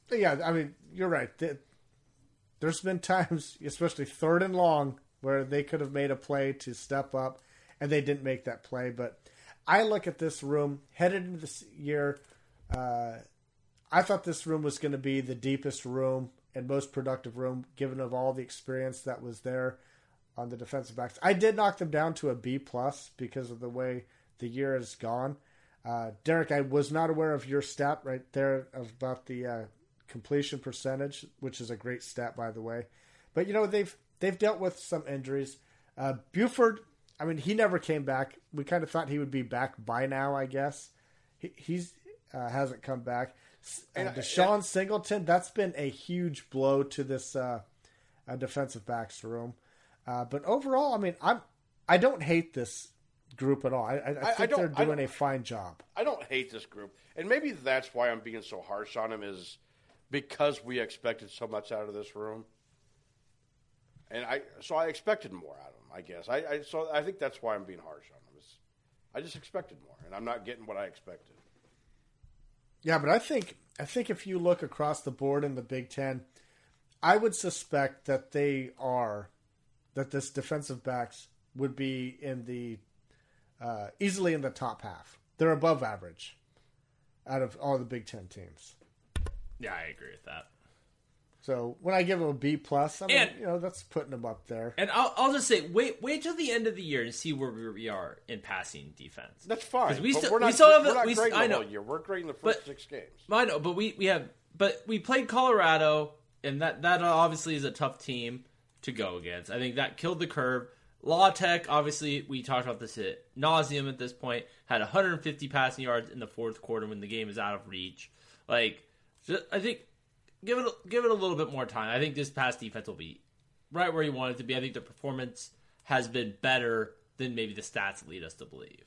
didn't. yeah, I mean, you're right. There's been times, especially third and long, where they could have made a play to step up, and they didn't make that play. But I look at this room headed into this year. Uh, I thought this room was going to be the deepest room and most productive room, given of all the experience that was there on the defensive backs. I did knock them down to a B plus because of the way the year has gone. Uh, Derek, I was not aware of your stat right there about the uh, completion percentage, which is a great stat, by the way. But you know they've they've dealt with some injuries. Uh, Buford, I mean, he never came back. We kind of thought he would be back by now. I guess he, he's uh, hasn't come back. Uh, And I- DeShon Singleton, that's been a huge blow to this uh, uh, defensive backs room. Uh, but overall, I mean, I'm I don't hate this group at all. I, I, I I think don't- they're I doing a fine job. I don't hate this group, and maybe that's why I'm being so harsh on them is because we expected so much out of this room, and I so I expected more out of them. I guess I, I so I think that's why I'm being harsh on them. I just expected more, and I'm not getting what I expected. Yeah, but I think I think if you look across the board in the Big Ten, I would suspect that they are that this defensive backs would be in the uh, easily in the top half. They're above average out of all the Big Ten teams. Yeah, I agree with that. So when I give them a B plus, I mean, And- you know, that's putting them up there. And I'll, I'll just say, wait, wait till the end of the year and see where we are in passing defense. That's fine. 'Cause we but still- we're we not, still have a- we're not we- grading I the know. whole year. We're grading the first But- six games. I know, but we, we have, but we played Colorado, and that that obviously is a tough team to go against. I think that killed the curve. La Tech, obviously, we talked about this at nauseum at this point. Had 150 passing yards in the fourth quarter when the game is out of reach. Like, ju- I think give it a- give it a little bit more time. I think this pass defense will be right where you want it to be. I think the performance has been better than maybe the stats lead us to believe.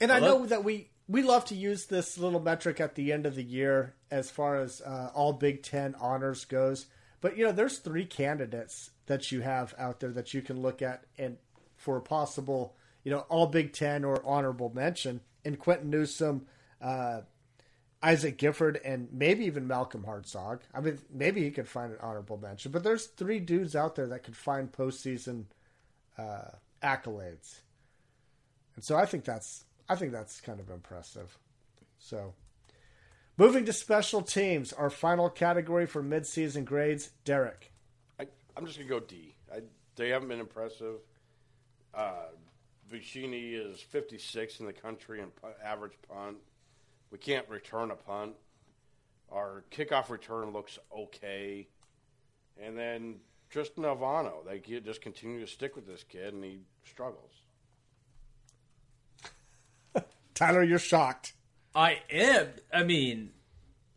And I Hello? know that we we love to use this little metric at the end of the year as far as uh, all Big Ten honors goes. But you know, there's three candidates that you have out there that you can look at and for a possible, you know, all Big Ten or honorable mention. And Quinton Newsome, uh, Isaac Gifford, and maybe even Malcolm Hartzog. I mean, maybe he could find an honorable mention, but there's three dudes out there that could find postseason uh, accolades, and so I think that's I think that's kind of impressive. So, moving to special teams, our final category for midseason grades, Derek. I, I'm just gonna go D. I, they haven't been impressive. Uh, Buschini is 56 in the country pu- average punt. We can't return a punt. Our kickoff return looks okay, and then Tristan Alvano. They get- just continue to stick with this kid, and he struggles. [laughs] Tyler, you're shocked. I am. I mean,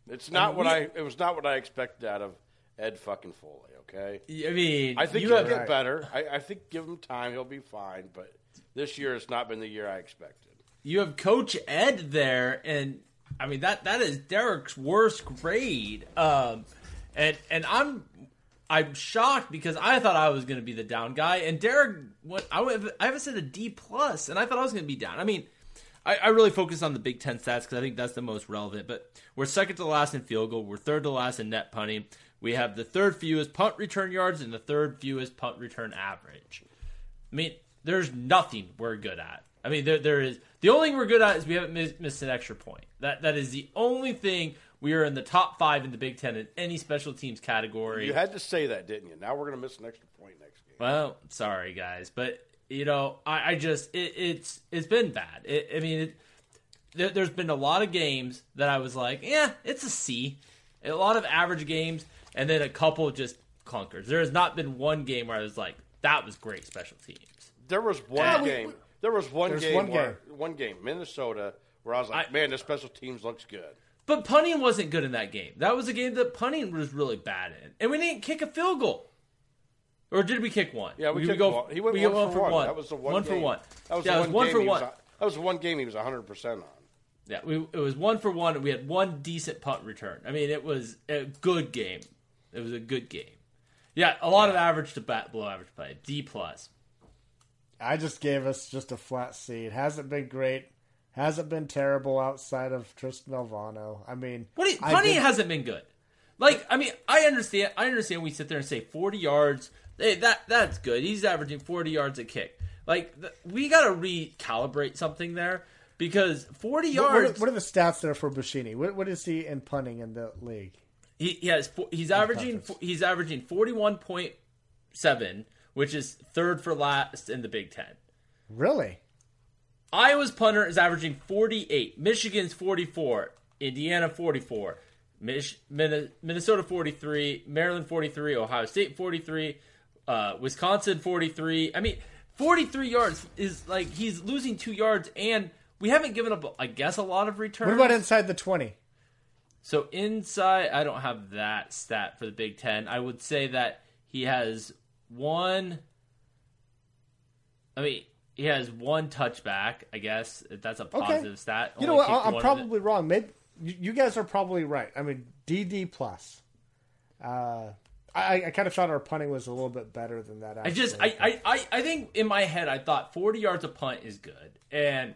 It's not mean, what we- I. It was not what I expected out of Ed fucking Foley. Okay. I mean, I think you he'll have get better. I, I think give him time, he'll be fine. But this year has not been the year I expected. you have Coach Ed there, and I mean that that is Derek's worst grade. Um, and and I'm I'm shocked because I thought I was going to be the down guy, and Derek went. I I haven't said a D plus, and I thought I was going to be down. I mean. I, I really focus on the Big Ten stats because I think that's the most relevant. But we're second to last in field goal. We're third to last in net punting. We have the third fewest punt return yards and the third fewest punt return average. I mean, there's nothing we're good at. I mean, there there is the only thing we're good at is we haven't missed, missed an extra point. That that is the only thing we are in the top five in the Big Ten in any special teams category. You had to say that, didn't you? Now we're going to miss an extra point next game. Well, sorry guys, but you know, I, I just it, it's it's been bad. It, I mean, it, there, there's been a lot of games that I was like, yeah, it's a C. A lot of average games, and then a couple just clunkers. There has not been one game where I was like, that was great special teams. There was one Yeah, we- game. There was one There's game. one where, One game, Minnesota, where I was like, I- "Man, this special teams looks good." But punting wasn't good in that game. That was a game that punting was really bad in, and we didn't kick a field goal. Or did we kick one? Yeah, we, Did kicked go. one. He went we one, went for one. one. That was the one. One game. for one. That was yeah, the one was one game for he one. Was, that was the one game he was 100 percent on. Yeah, we, it was one for one, and we had one decent punt return. I mean, it was a good game. It was a good game. Yeah, a lot of average to bat below average play. D plus. I just gave us just a flat C. It hasn't been great. Hasn't been terrible outside of Tristan Alvano. I mean, What you, I punting did- hasn't been good. Like, I mean, I understand. I understand. We sit there and say forty yards. Hey, that that's good. He's averaging forty yards a kick. Like, th- we got to recalibrate something there because forty What, what are, yards. what are the stats there for Buschini? What, what is he in punting in the league? He, he has he's averaging he's averaging forty one point seven, which is third for last in the Big Ten. Really? Iowa's punter is averaging 48. Michigan's 44. Indiana 44. Mich- Min- Minnesota 43. Maryland 43. Ohio State 43. Uh, Wisconsin 43. I mean, 43 yards is like he's losing two yards, and we haven't given up, I guess, a lot of returns. What about inside the 20? So inside, I don't have that stat for the Big Ten. I would say that he has one. I mean, he has one touchback. I guess that's a positive stat. You know what? I- I'm one of it. probably wrong. Maybe you guys are probably right. I mean, DD plus. Uh, I, I kind of thought our punting was a little bit better than that. I just. I, I, I, I think in my head, I thought 40 yards a punt is good, and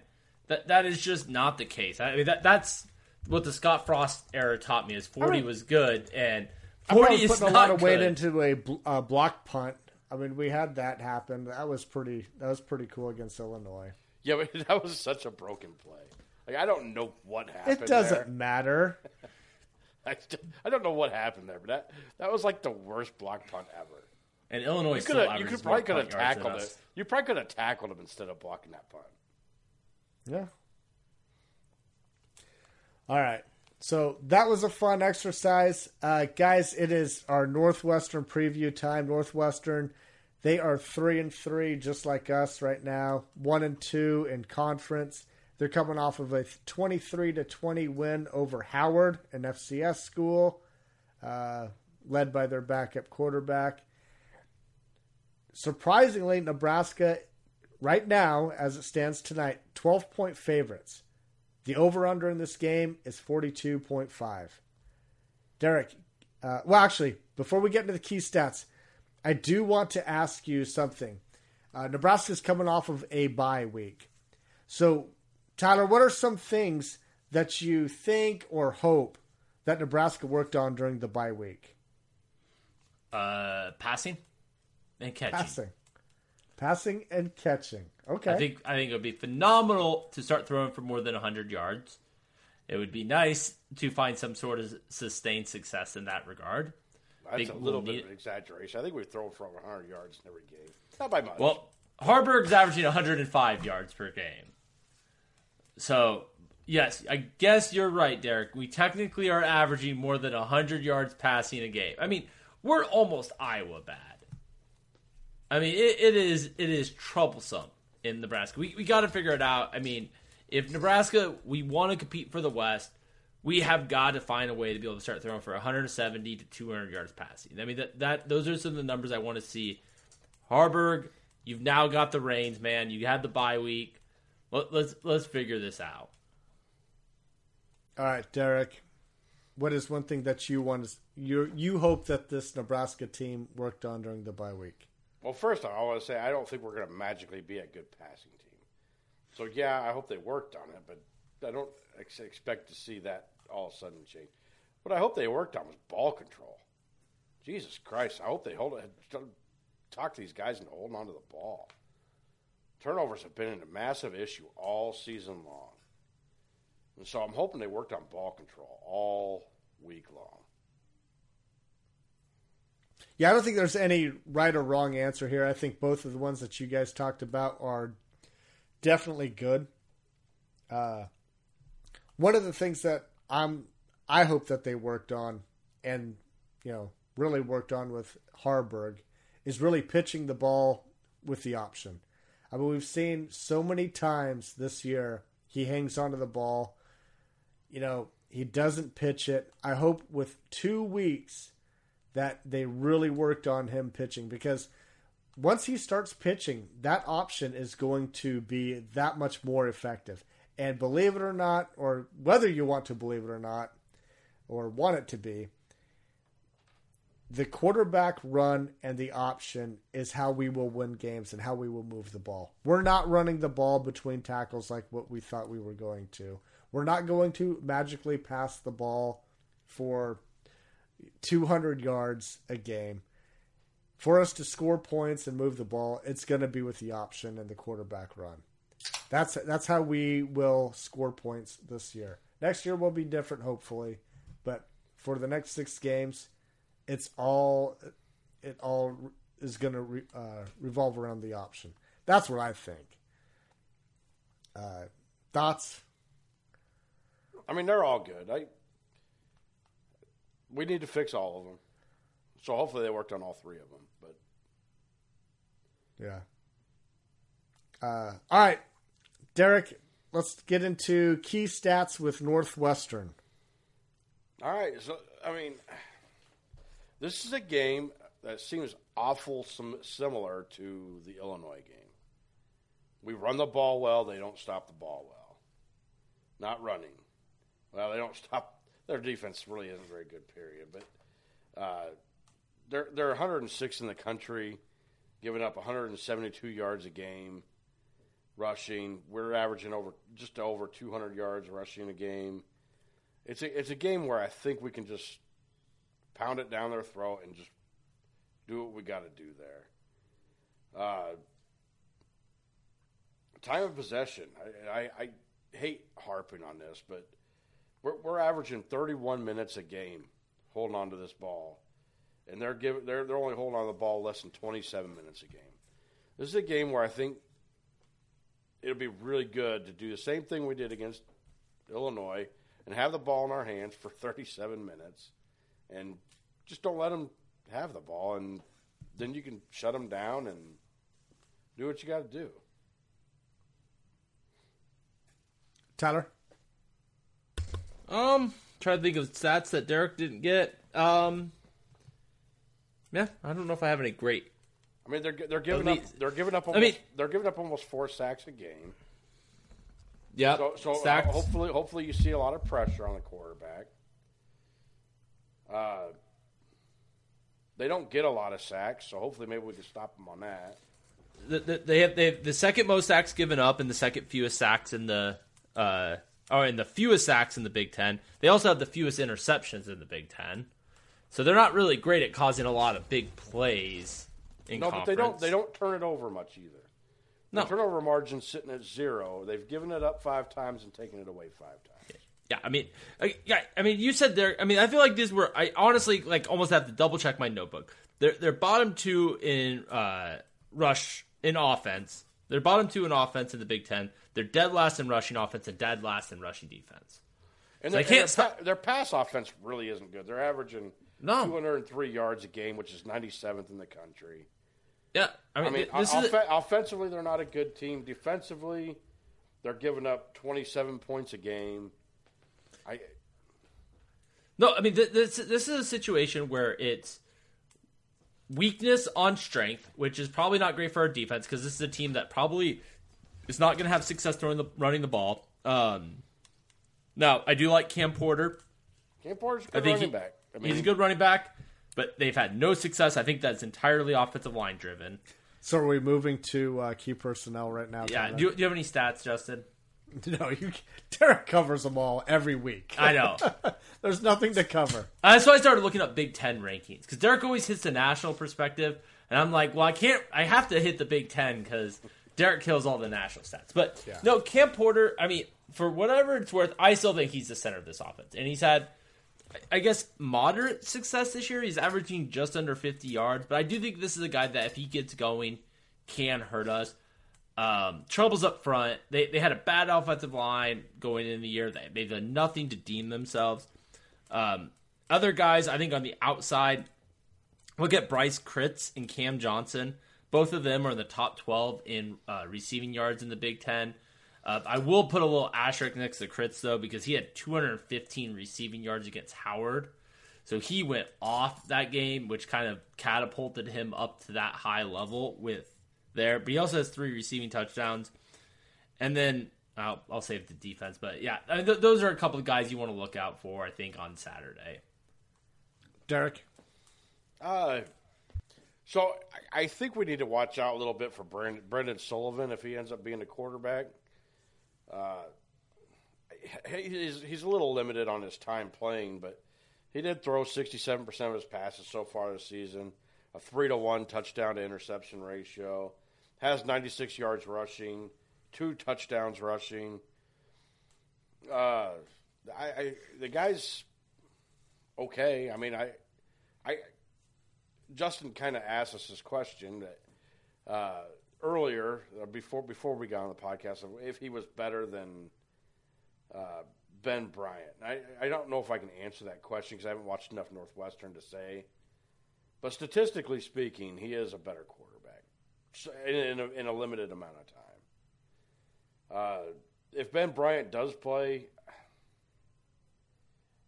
that that is just not the case. I mean, that that's what the Scott Frost era taught me is 40 mean- was good, and I'm 40 probably is putting a not lot of weight into a uh, block punt. I mean, we had that happen. That was pretty. That was pretty cool against Illinois. Yeah, but [laughs] that was such a broken play. Like I don't know what happened. It doesn't there. matter. [laughs] I, st- I don't know what happened there, but that that was like the worst block punt ever. and Illinois You still could have, you could probably could have punt yards than tackled us. it. You probably could have tackled him instead of blocking that punt. Yeah. All right. So that was a fun exercise. Uh, guys, it is our Northwestern preview time. Northwestern, they are three and three, just like us right now. One and two in conference. They're coming off of a 23 to 20 win over Howard, an FCS school, uh, led by their backup quarterback. Surprisingly, Nebraska, right now, as it stands tonight, 12 point favorites. The over under in this game is 42.5. Derek, uh, well, actually, before we get into the key stats, I do want to ask you something. Uh, Nebraska's coming off of a bye week. So, Tyler, what are some things that you think or hope that Nebraska worked on during the bye week? Uh, passing and catching. Passing. Passing and catching. Okay. I think I think it would be phenomenal to start throwing for more than 100 yards. It would be nice to find some sort of sustained success in that regard. That's Think a little we'll bit need- of an exaggeration. I think we throw for over 100 yards in every game. Not by much. Well, Haarberg's averaging 105 yards per game. So, yes, I guess you're right, Derek. We technically are averaging more than 100 yards passing a game. I mean, we're almost Iowa bad. I mean, it, it is it is troublesome in Nebraska. We we got to figure it out. I mean, if Nebraska we want to compete for the West, we have got to find a way to be able to start throwing for 170 to 200 yards passing. I mean, that that those are some of the numbers I want to see. Haarberg, you've now got the reins, man. You had the bye week. Let, let's let's figure this out. All right, Derek. What is one thing that you want? to You you hope that this Nebraska team worked on during the bye week? Well, first I want to say I don't think we're going to magically be a good passing team. So yeah, I hope they worked on it, but I don't ex- expect to see that all of a sudden change. What I hope they worked on was ball control. Jesus Christ! I hope they hold it. Talk these guys into holding on to the ball. Turnovers have been a massive issue all season long, and so I'm hoping they worked on ball control all week long. Yeah, I don't think there's any right or wrong answer here. I think both of the ones that you guys talked about are definitely good. Uh, one of the things that I'm, I hope that they worked on, and you know, really worked on with Haarberg, is really pitching the ball with the option. I mean, we've seen so many times this year he hangs onto the ball. You know, he doesn't pitch it. I hope with two weeks that they really worked on him pitching because once he starts pitching, that option is going to be that much more effective. And believe it or not, or whether you want to believe it or not, or want it to be, the quarterback run and the option is how we will win games and how we will move the ball. We're not running the ball between tackles like what we thought we were going to. We're not going to magically pass the ball for 200 yards a game. For us to score points and move the ball, it's going to be with the option and the quarterback run. That's that's how we will score points this year. Next year will be different, hopefully, but for the next six games, it's all it all is going to re, uh, revolve around the option. That's what I think. Uh, thoughts? I mean, they're all good. I we need to fix all of them. So hopefully they worked on all three of them. But Yeah. Uh, all right, Derek. Let's get into key stats with Northwestern. all right, so I mean, this is a game that seems awful sim- similar to the Illinois game. We run the ball well; they don't stop the ball well. Not running. Well, they don't [laughs] stop. Their defense really isn't very good. Period. But uh, they're they're 106 in the country, giving up 172 yards a game rushing. We're averaging over just over 200 yards rushing a game. It's a it's a game where I think we can just pound it down their throat and just do what we got to do there. Uh, time of possession. I, I, I hate harping on this, but we're, we're averaging 31 minutes a game holding on to this ball, and they're giving they're they're only holding on to the ball less than 27 minutes a game. This is a game where I think it'll be really good to do the same thing we did against Illinois and have the ball in our hands for [laughs] 37 minutes, and just don't let them have the ball, and then you can shut them down and do what you got to do. Tyler. Um, try to think of stats that Derek didn't get. Um, yeah, I don't know if I have any great. I mean, they're they're giving I mean- up they're giving up I almost, mean- they're giving up almost four sacks a game. Yeah, So, so uh, hopefully, hopefully you see a lot of pressure on the quarterback. Uh, they don't get a lot of sacks, so hopefully maybe we can stop them on that. the, the, they have they have the second most sacks given up and the second fewest sacks in the uh, or in the fewest sacks in the Big Ten. They also have the fewest interceptions in the Big Ten. So they're not really great at causing a lot of big plays in No, conference. but they don't. They don't turn it over much either. No. The turnover margin sitting at zero. They've given it up five times and taken it away five times. Yeah, I mean, I, yeah, I mean, you said there. I mean, I feel like these were. I honestly like almost have to double check my notebook. They're they're bottom two in uh, rush in offense. They're bottom two in offense in the Big Ten. They're dead last in rushing offense and dead last in rushing defense. And, So they can't their, pa- their pass offense really isn't good. They're averaging No. 203 yards a game, which is 97th in the country. Yeah, I I mean, mean, this is offe- offensively, they're not a good team. Defensively, they're giving up 27 points a game. I no. I mean, this this is a situation where it's weakness on strength, which is probably not great for our defense because this is a team that probably is not going to have success throwing the running the ball. Um, now, I do like Cam Porter. Cam Porter's a I good think running he- back. I mean, he's a good running back, but they've had no success. I think that's entirely offensive line driven. So are we moving to uh, key personnel right now? Yeah. Do you, do you have any stats, Justin? [laughs] no, you. Derek covers them all every week. I know. [laughs] There's nothing to cover. [laughs] Uh, so I started looking up Big Ten rankings because Derek always hits the national perspective, and I'm like, well, I can't. I have to hit the Big Ten because Derek kills all the national stats. But Yeah. no, Cam Porter. I mean, for whatever it's worth, I still think he's the center of this offense, and he's had, I guess, moderate success this year. He's averaging just under 50 yards, but I do think this is a guy that if he gets going, can hurt us. Um, troubles up front. They they had a bad offensive line going in the year. They they've done nothing to deem themselves. Um, other guys, I think on the outside, look at Bryce Kirtz and Cam Johnson. Both of them are in the top 12 in uh, receiving yards in the Big Ten. Uh, I will put a little asterisk next to Kritz, though, because he had 215 receiving yards against Howard. So he went off that game, which kind of catapulted him up to that high level with there. But he also has three receiving touchdowns. And then I'll, I'll save the defense. But yeah, I mean, th- those are a couple of guys you want to look out for, I think, on Saturday. Derek. Uh, so I, I think we need to watch out a little bit for Brandon, Brendan Sullivan if he ends up being a quarterback. Uh, he's, he's a little limited on his time playing, but he did throw 67% of his passes so far this season, a 3 to 1 touchdown to interception ratio, has 96 yards rushing, two touchdowns rushing. Uh, I, I the guy's okay. I mean, I, I, Justin kind of asked us this question that uh, earlier uh, before before we got on the podcast if he was better than uh, Ben Bryant. I I don't know if I can answer that question because I haven't watched enough Northwestern to say. But statistically speaking, he is a better quarterback in, in, a, in a limited amount of time. Uh, if Ben Bryant does play,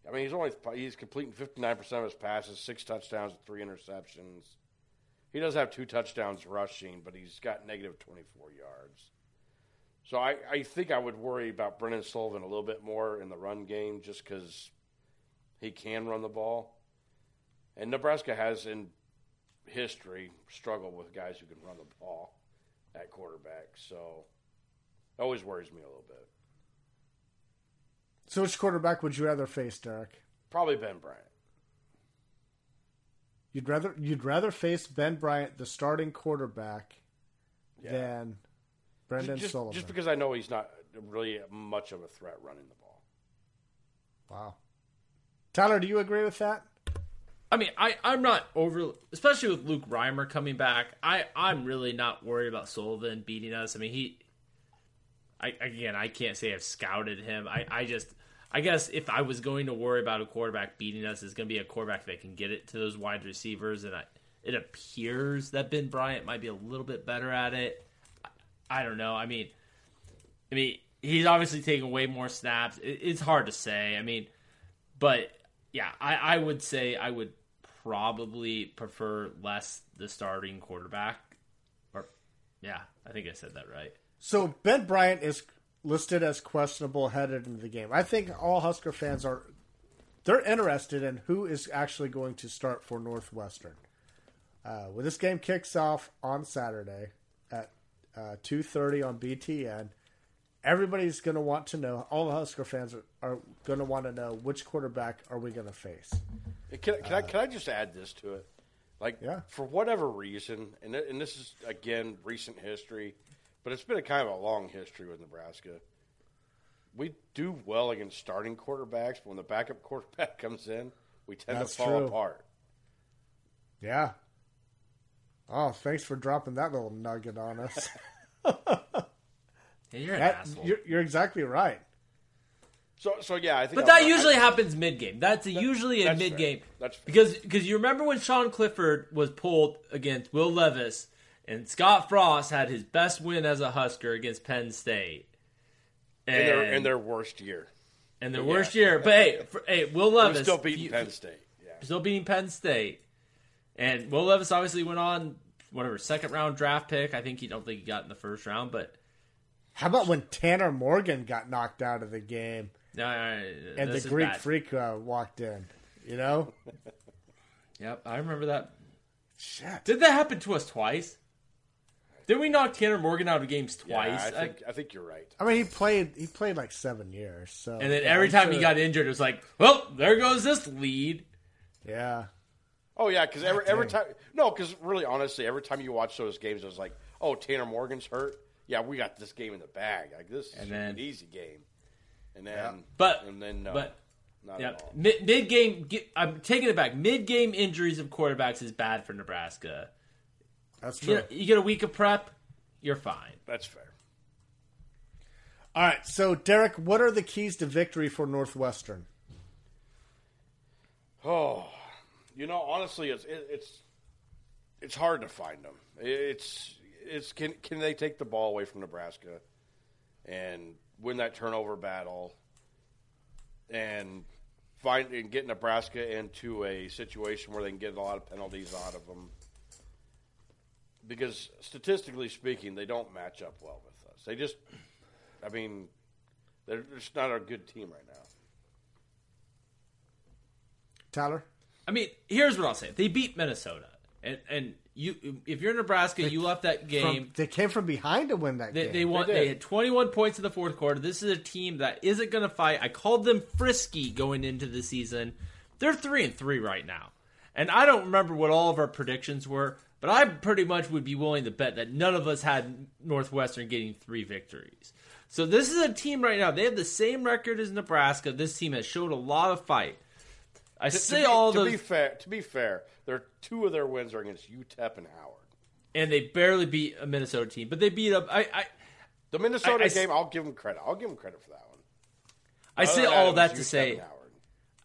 I mean, he's only he's completing fifty nine percent of his passes, six touchdowns, three interceptions. He does have two touchdowns rushing, but he's got negative twenty four yards. So I, I think I would worry about Brendan Sullivan a little bit more in the run game, just because he can run the ball. And Nebraska has in history struggled with guys who can run the ball at quarterback. So always worries me a little bit. So which quarterback would you rather face, Derek? Probably Ben Bryant. You'd rather you'd rather face Ben Bryant, the starting quarterback, than Brendan just, Sullivan. just because I know he's not really much of a threat running the ball. wow. Tyler, do you agree with that? I mean, I, I'm not over, especially with Luke Reimer coming back. I, I'm really not worried about Sullivan beating us. I mean, he, I again, I can't say I've scouted him. I, I just, I guess if I was going to worry about a quarterback beating us, it's going to be a quarterback that can get it to those wide receivers. And I, it appears that Ben Bryant might be a little bit better at it. I, I don't know. I mean, I mean, he's obviously taking way more snaps. It, it's hard to say. I mean, but yeah, I, I would say I would probably prefer less the starting quarterback. Or yeah, I think I said that right. So Ben Bryant is listed as questionable headed into the game. I think all Husker fans are they're interested in who is actually going to start for Northwestern. Uh, when this game kicks off on Saturday at uh, two thirty on BTN, everybody's going to want to know. All the Husker fans are, are going to want to know which quarterback are we going to face. Can, can I can I just add this to it? Like, Yeah. for whatever reason, and and this is again recent history, but it's been a kind of a long history with Nebraska. We do well against starting quarterbacks, but when the backup quarterback [laughs] comes in, we tend That's to fall true. apart. Yeah. Oh, thanks for dropping that little nugget on us. [laughs] Yeah, you're an That- asshole. you're, you're exactly right. So, so yeah, I think. But I- that I- usually happens mid game. That's usually a mid game. That's fair. because because you remember when Sean Clifford was pulled against Will Levis and Scott Frost had his best win as a Husker against Penn State. And, in their in their worst year. and their yeah. worst year. But hey, for, hey, Will We're Levis still beating you- Penn State. Yeah. still beating Penn State. And Will Levis obviously went on whatever second round draft pick. I think he don't think he got in the first round, but How about when Tanner Morgan got knocked out of the game uh, and this the Greek bad. freak uh, walked in? You know? [laughs] Yep, I remember that. Shit. Did that happen to us twice? Did we knock Tanner Morgan out of games twice? Yeah, twice? I think I think you're right. I mean, he played. He played like seven years. So, and then yeah, every I'm time he got injured, it was like, well, there goes this lead. yeah, Oh yeah, because every every time no, because really honestly, every time you watch those games, it was like, oh, Tanner Morgan's hurt. Yeah, we got this game in the bag. Like this is then- an easy game. And then, But and then no, but not yeah, at all. mid, mid game. I'm taking it back. Mid game injuries of quarterbacks is bad for Nebraska. That's You, true. know, you get a week of prep, you're fine. That's fair. All right, so Derek, what are the keys to victory for Northwestern? Oh, you know, honestly, it's it, it's it's hard to find them. It's it's can can they take the ball away from Nebraska and win that turnover battle and find and get Nebraska into a situation where they can get a lot of penalties out of them. Because statistically speaking, they don't match up well with us. They just, I mean, they're just not a good team right now. Tyler, I mean, here's what I'll say: they beat Minnesota, and and you, if you're in Nebraska, you left that game. from, they came from behind to win that They, game. they won. They They, had 21 points in the fourth quarter. This is a team that isn't going to fight. I called them frisky going into the season. They're three and three right now, and I don't remember what all of our predictions were, but I pretty much would be willing to bet that none of us had Northwestern getting three victories. So this is a team right now. They have the same record as Nebraska. This team has showed a lot of fight. I To- say to be, all to be fair, to be fair, their two of their wins are against UTEP and Howard. and they barely beat a Minnesota team, but they beat up. I, I The Minnesota I- game, I'll give them credit. I'll give them credit for that one. I Other say all of that to say.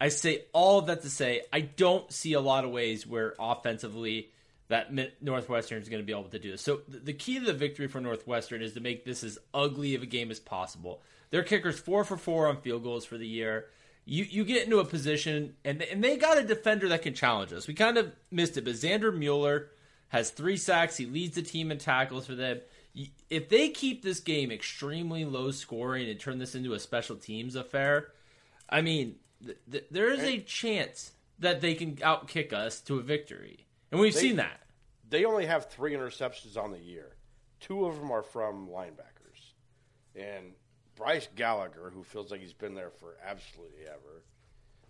I say all of that to say I don't see a lot of ways where offensively that Northwestern is going to be able to do this. So the key to the victory for Northwestern is to make this as ugly of a game as possible. Their kicker's four for four on field goals for the year. You you get into a position and and they got a defender that can challenge us. We kind of missed it, but Xander Mueller has three sacks. He leads the team in tackles for them. If they keep this game extremely low scoring and turn this into a special teams affair, I mean, th- th- there is a chance that they can outkick us to a victory, and we've They- seen that. They only have three interceptions on the year. Two of them are from linebackers. And Bryce Gallagher, who feels like he's been there for absolutely ever,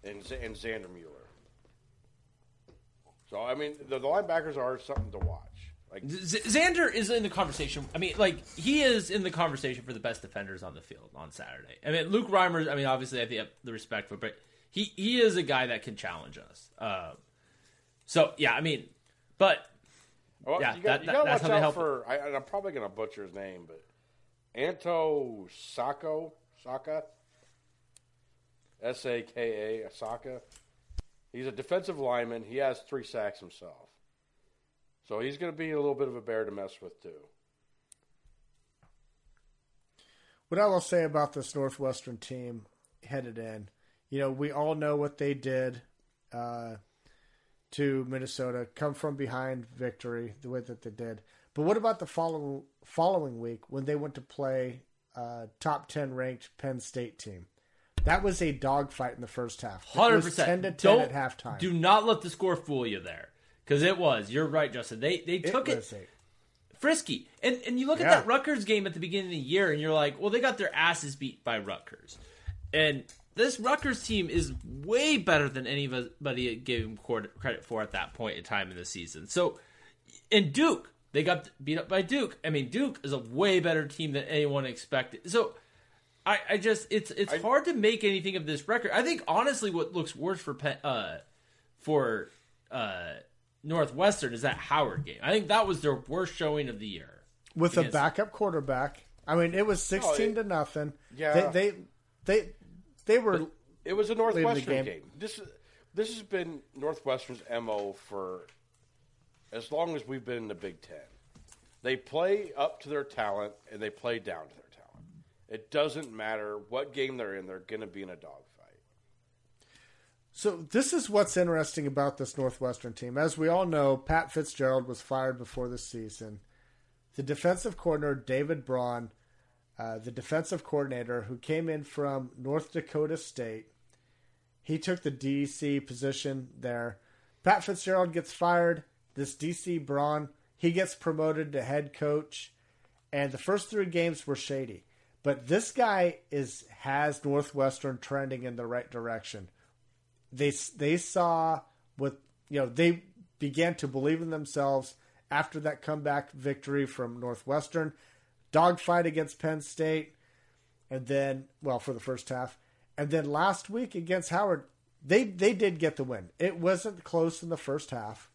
and, and Xander Mueller. So, I mean, the, the linebackers are something to watch. Like, Z- Xander is in the conversation. I mean, like he is in the conversation for the best defenders on the field on Saturday. I mean, Luke Reimer. I mean, obviously, I have the respect for, but he he is a guy that can challenge us. Uh, so yeah, I mean, but well, Yeah, you that- got, you that- got to that's watch how they out help. for, I, I'm probably going to butcher his name, but Anto Sako, Saka, S A K A, Saka. He's a defensive lineman. He has three sacks himself. So he's going to be a little bit of a bear to mess with, too. What I will say about this Northwestern team headed in, you know, we all know what they did uh, to Minnesota, come from behind victory the way that they did. But what about the follow, following week when they went to play uh, top ten ranked Penn State team? That was a dogfight in the first half. It hundred percent. ten to ten Don't at halftime. do not let the score fool you there, because it was. You're right, Justin. They they took it a- frisky. And and you look Yeah. at that Rutgers game at the beginning of the year, and you're like, well, they got their asses beat by Rutgers, and this Rutgers team is way better than anybody gave him credit credit for at that point in time in the season. So, and Duke, they got beat up by Duke. I mean, Duke is a way better team than anyone expected. So. I, I just it's it's hard to make anything of this record. I think honestly, what looks worse for Penn, uh, for uh, Northwestern is that Howard game. I think that was their worst showing of the year. with a backup quarterback. I mean, it was sixteen it- to nothing. Yeah. they they they, they were It was a Northwestern game. game. This this has been Northwestern's mo for as long as we've been in the Big Ten. They play up to their talent and they play down to their talent. It doesn't matter what game they're in; they're going to be in a dogfight. So this is what's interesting about this Northwestern team. As we all know, Pat Fitzgerald was fired before the season. The defensive coordinator David Braun, uh, the defensive coordinator who came in from North Dakota State, he took the DC position there. Pat Fitzgerald gets fired. This DC Braun, he gets promoted to head coach, and the first three games were shady. But this guy is has Northwestern trending in the right direction they they saw what you know they began to believe in themselves after that comeback victory from Northwestern, dogfight against Penn State, and then well for the first half, and then last week against Howard, they they did get the win. It wasn't close in the first half.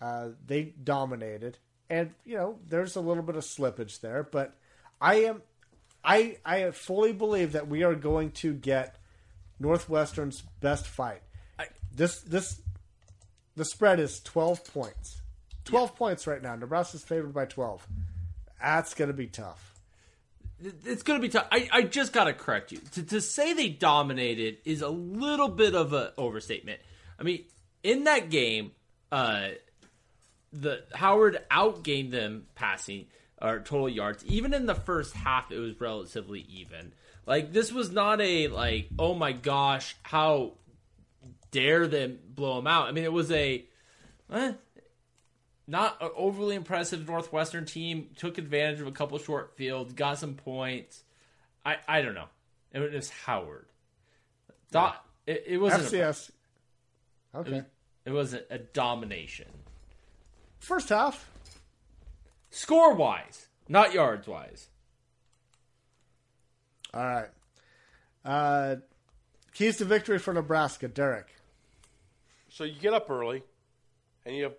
Uh, they dominated, and you know there's a little bit of slippage there, but I am I I fully believe that we are going to get Northwestern's best fight. this this the spread is twelve points. Twelve points right now. Nebraska's favored by twelve. That's gonna be tough. It's going to be tough. I, I just got to correct you. To, to say they dominated is a little bit of an overstatement. I mean, in that game, uh, the Howard outgained them passing or total yards. Even in the first half, it was relatively even. Like this was not a like, oh my gosh, how dare them blow them out? I mean, it was a eh, not an overly impressive Northwestern team. Took advantage of a couple short fields, got some points. I I don't know. It was Howard. Thought it, it wasn't. A, FCS. it Okay. was, it was a, a domination. First half. Score wise, not yards wise. All right. Uh, keys to victory for Nebraska, Derek. So you get up early, and you,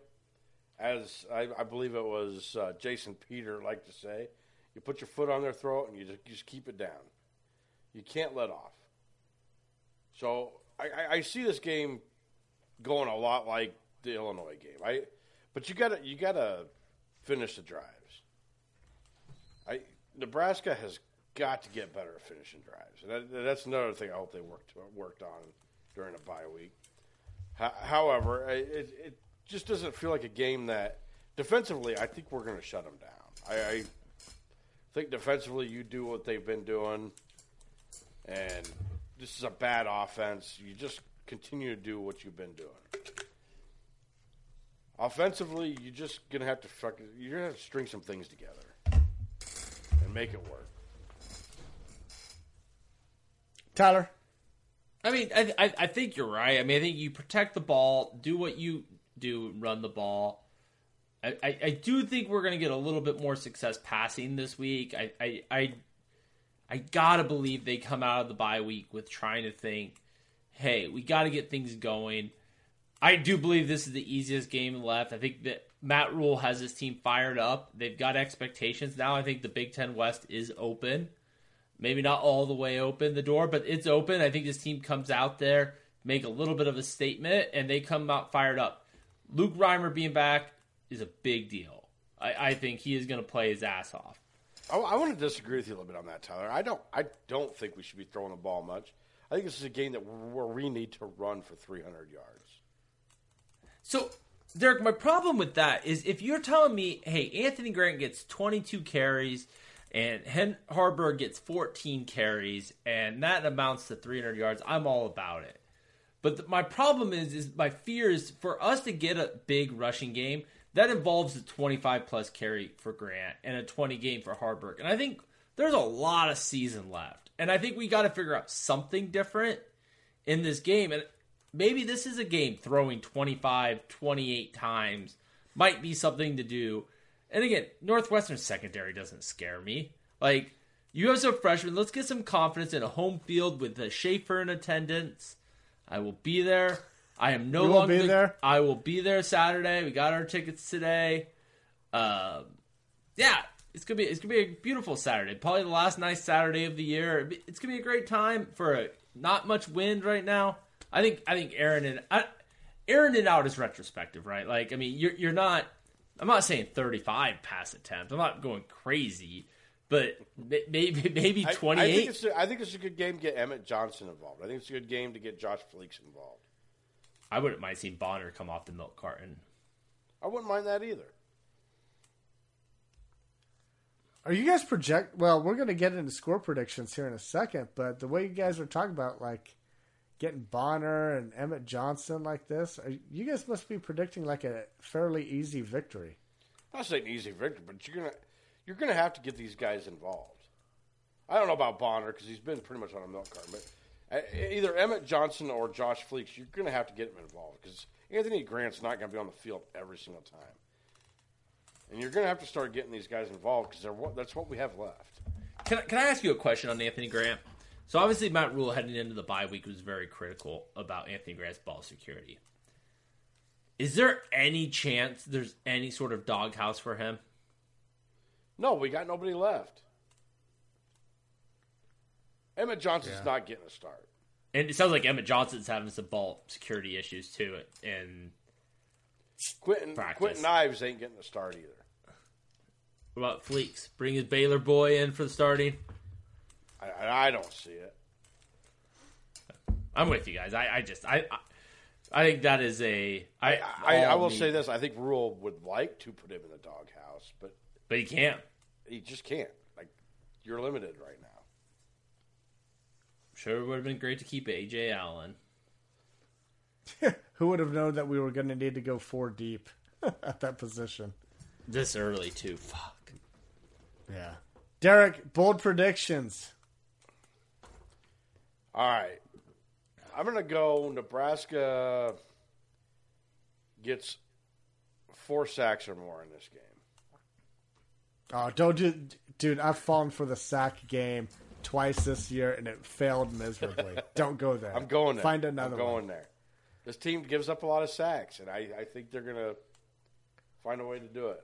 as I, I believe it was uh, Jason Peter liked to say, you put your foot on their throat and you just, you just keep it down. You can't let off. So I, I, see this game going a lot like the Illinois game. I, but you gotta you gotta finish the drives. I Nebraska has got to get better at finishing drives, and that, that's another thing I hope they worked worked on during a bye week. Ho- However, it, it just doesn't feel like a game that defensively. I think we're going to shut them down. I, I think defensively, you do what they've been doing, and this is a bad offense. You just continue to do what you've been doing. Offensively, you're just gonna have to fuck, you're gonna have to string some things together and make it work. Tyler. I mean, I, I I think you're right. I mean, I think you protect the ball, do what you do, run the ball. I, I, I do think we're going to get a little bit more success passing this week. I, I, I, I gotta believe they come out of the bye week with trying to think, hey, we got to get things going. I do believe this is the easiest game left. I think that Matt Rhule has his team fired up. They've got expectations now. I think the Big Ten West is open maybe not all the way open the door, but it's open. I think this team comes out there, make a little bit of a statement, and they come out fired up. Luke Reimer being back is a big deal. I, I think he is going to play his ass off. I, I want to disagree with you a little bit on that, Tyler. I don't. I don't think we should be throwing the ball much. I think this is a game that where we need to run for 300 yards. So, Derek, my problem with that is if you're telling me, hey, Anthony Grant gets 22 carries and Hen Haarberg gets 14 carries, and that amounts to 300 yards, I'm all about it. But th- my problem is, is my fear is for us to get a big rushing game, that involves a 25 plus carry for Grant and a 20 game for Haarberg. And I think there's a lot of season left. And I think we got to figure out something different in this game. And maybe this is a game throwing 25, 28 times might be something to do. And again, Northwestern secondary doesn't scare me. Like, you have some freshmen. Let's get some confidence in a home field with the Schaefer in attendance. I will be there. I am no longer be there? I will be there Saturday. We got our tickets today. Um, yeah, it's gonna be it's gonna be a beautiful Saturday. Probably the last nice Saturday of the year. It's gonna be a great time for a, not much wind right now. I think I think Aaron and I, Aaron it out is retrospective, right? Like I mean, you're you're not. I'm not saying 35 pass attempts. I'm not going crazy, but may- maybe maybe I- 28. I, think it's a, I think it's a good game to get Emmett Johnson involved. I think it's a good game to get Josh Fleeks involved. I wouldn't mind seeing Bonner come off the milk carton. I wouldn't mind that either. Are you guys project? Well, we're going to get into score predictions here in a second, but the way you guys are talking about like getting Bonner and Emmett Johnson like this, are, you guys must be predicting like a fairly easy victory. I'm not saying easy victory, but you're gonna you're gonna have to get these guys involved. I don't know about Bonner because he's been pretty much on a milk carton, but uh, either Emmett Johnson or Josh Fleeks, you're gonna have to get them involved because Anthony Grant's not gonna be on the field every single time, and you're gonna have to start getting these guys involved because that's what we have left. Can I, can I ask you a question on Anthony Grant? So obviously Matt Rhule heading into the bye week was very critical about Anthony Grant's ball security. Is there any chance there's any sort of doghouse for him? No, we got nobody left. Emmett Johnson's not getting a start. And it sounds like Emmett Johnson's having some ball security issues too. And Quentin Practice. Quentin Ives ain't getting a start either. what about Fleeks? Bring his Baylor boy in for the starting. I, I, I don't see it. I'm with you guys. I, I just I, I I think that is a I I, I will need- say this: I think Rhule would like to put him in the doghouse, but but he can't. he just can't. Like you're limited right now. Sure, it would have been great to keep Ajay Allen. [laughs] Who would have known that we were going to need to go four deep [laughs] at that position? This early too. Fuck. Yeah. Derek, bold predictions. All right, I'm gonna go. Nebraska gets four sacks or more in this game. Oh, don't do, dude. I've fallen for the sack game twice this year, and it failed miserably. [laughs] don't go there. I'm going there. Find another I'm going one. there. This team gives up a lot of sacks, and I, I think they're gonna find a way to do it.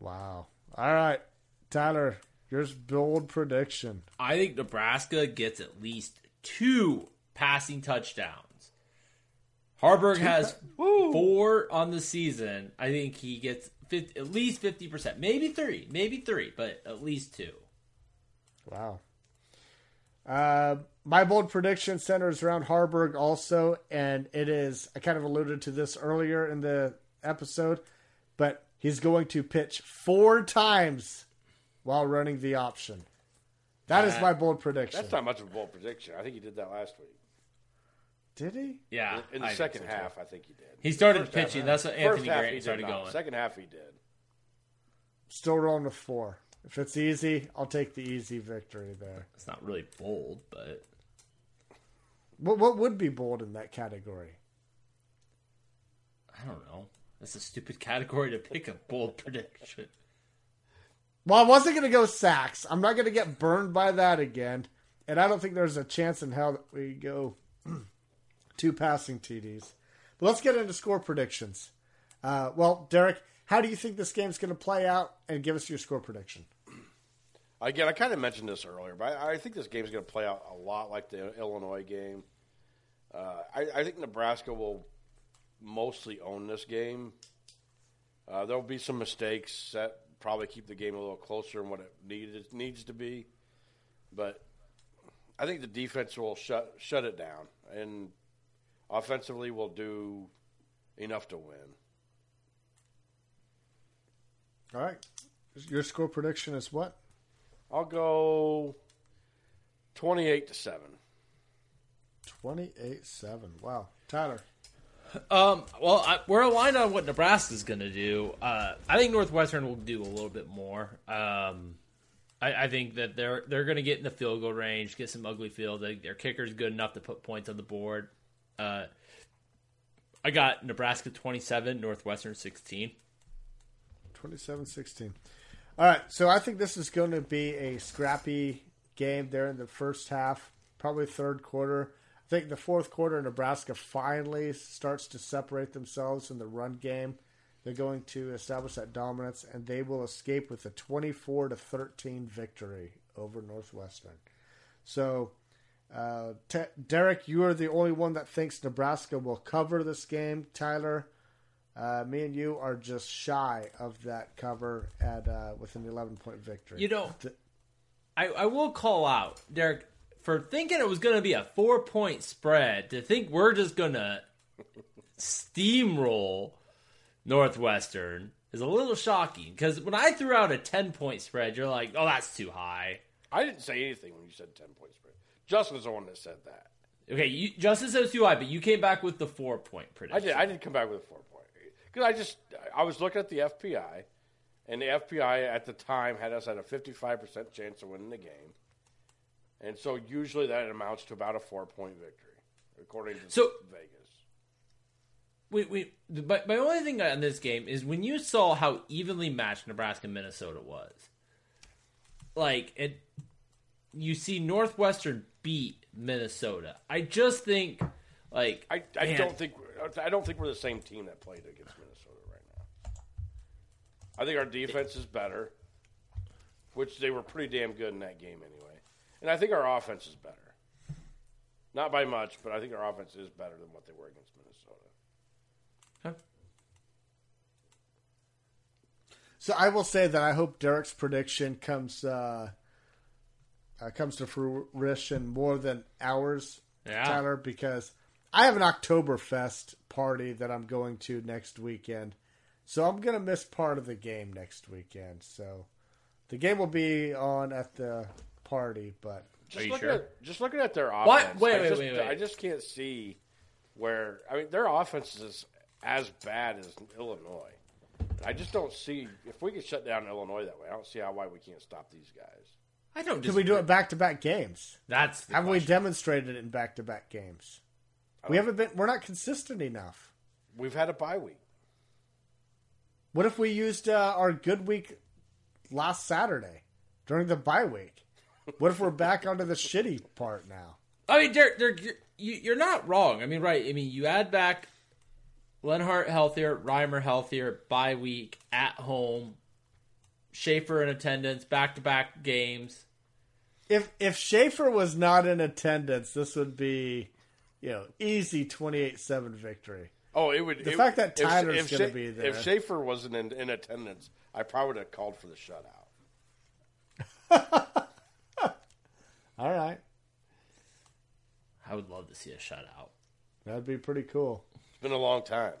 Wow. All right, Tyler, yours bold prediction. I think Nebraska gets at least two passing touchdowns. Haarberg has four on the season. I think he gets 50, at least fifty percent, maybe three, maybe three, but at least two. Wow. Uh, my bold prediction centers around Haarberg also, and it is, I kind of alluded to this earlier in the episode, but he's going to pitch four times while running the option. That is That- my bold prediction. That's not much of a bold prediction. I think he did that last week. Did he? Yeah, In the I second so, too. half, I think he did. he started First half- pitching. That's what Anthony half he Grant started not. going. Second half he did. Still rolling with four. If it's easy, I'll take the easy victory there. It's not really bold, but What what would be bold in that category? I don't know. That's a stupid category to pick a bold prediction. Well, I wasn't going to go sacks. I'm not going to get burned by that again. And I don't think there's a chance in hell that we go [clears throat] two passing TDs. But let's get into score predictions. Uh, well, Derek, how do you think this game's going to play out? And give us your score prediction. Again, I kind of mentioned this earlier, but I, I think this game is going to play out a lot like the Illinois game. Uh, I, I think Nebraska will mostly own this game. Uh, there will be some mistakes that probably keep the game a little closer than what it needs to be, but I think the defense will shut shut it down, and offensively will do enough to win. All right. Your score prediction is what? I'll go twenty-eight to seven. 28 7. Wow. Tyler. Um, well, I, we're aligned on what Nebraska's going to do. Uh, I think Northwestern will do a little bit more. Um, I, I, think that they're they're going to get in the field goal range, get some ugly field. They, their kicker's good enough to put points on the board. Uh, I got Nebraska 27, Northwestern 16. 27 16. All right, so I think this is going to be a scrappy game there in the first half, probably third quarter. I think the fourth quarter, Nebraska finally starts to separate themselves in the run game. They're going to establish that dominance, and they will escape with a 24 to 13 victory over Northwestern. So, uh, T- Derek, you are the only one that thinks Nebraska will cover this game. Tyler, uh, me and you are just shy of that cover at uh, with an 11 point victory. You know, I, I will call out Derek for thinking it was going to be a four point spread. To think we're just going to steamroll Northwestern is a little shocking because when I threw out a 10 point spread, you're like, oh, that's too high. I didn't say anything when you said 10 point spread. Justin's the one that said that. Okay, you, Justin says too high, but you came back with the four point prediction. I did. I did come back with a four point because I just I was looking at the FPI, and the FPI at the time had us at a 55 percent chance of winning the game, and so usually that amounts to about a four point victory, according to so, Vegas. Wait, wait. But my only thing on this game is when you saw how evenly matched Nebraska Minnesota was. Like it, you see Northwestern beat Minnesota. I just think, like, I, I don't think I don't think we're the same team that played against Minnesota right now. I think our defense is better, which they were pretty damn good in that game anyway, and I think our offense is better. Not by much, but I think our offense is better than what they were against Minnesota. So I will say that I hope Derek's prediction comes uh, uh, comes to fruition more than ours, yeah. Tyler, because I have an Oktoberfest party that I'm going to next weekend. So I'm going to miss part of the game next weekend. So the game will be on at the party, but just looking sure? at just looking at their offense. What? Wait, I wait, just, wait, wait. I just can't see where. I mean, their offense is as bad as Illinois. I just don't see if we could shut down Illinois that way. I don't see how why we can't stop these guys. I don't. Can we do it back to back games? That's the Have we demonstrated it in back to back games? We haven't been. We're not consistent enough. We've had a bye week. What if we used uh, our good week last Saturday during the bye week? What if we're back onto the shitty part now? I mean, Derek, Derek you're, you're not wrong. I mean, right? I mean, you add back Lenhardt healthier, Reimer healthier, bye week at home, Schaefer in attendance, back to back games. If if Schaefer was not in attendance, this would be, you know, easy twenty eight seven victory. Oh, it would. The it- fact that if- Tyler's gonna Scha- be there. If Schaefer wasn't in, in attendance, I probably would have called for the shutout. [laughs] All right, I would love to see a shutout. that'd be pretty cool. It's been a long time.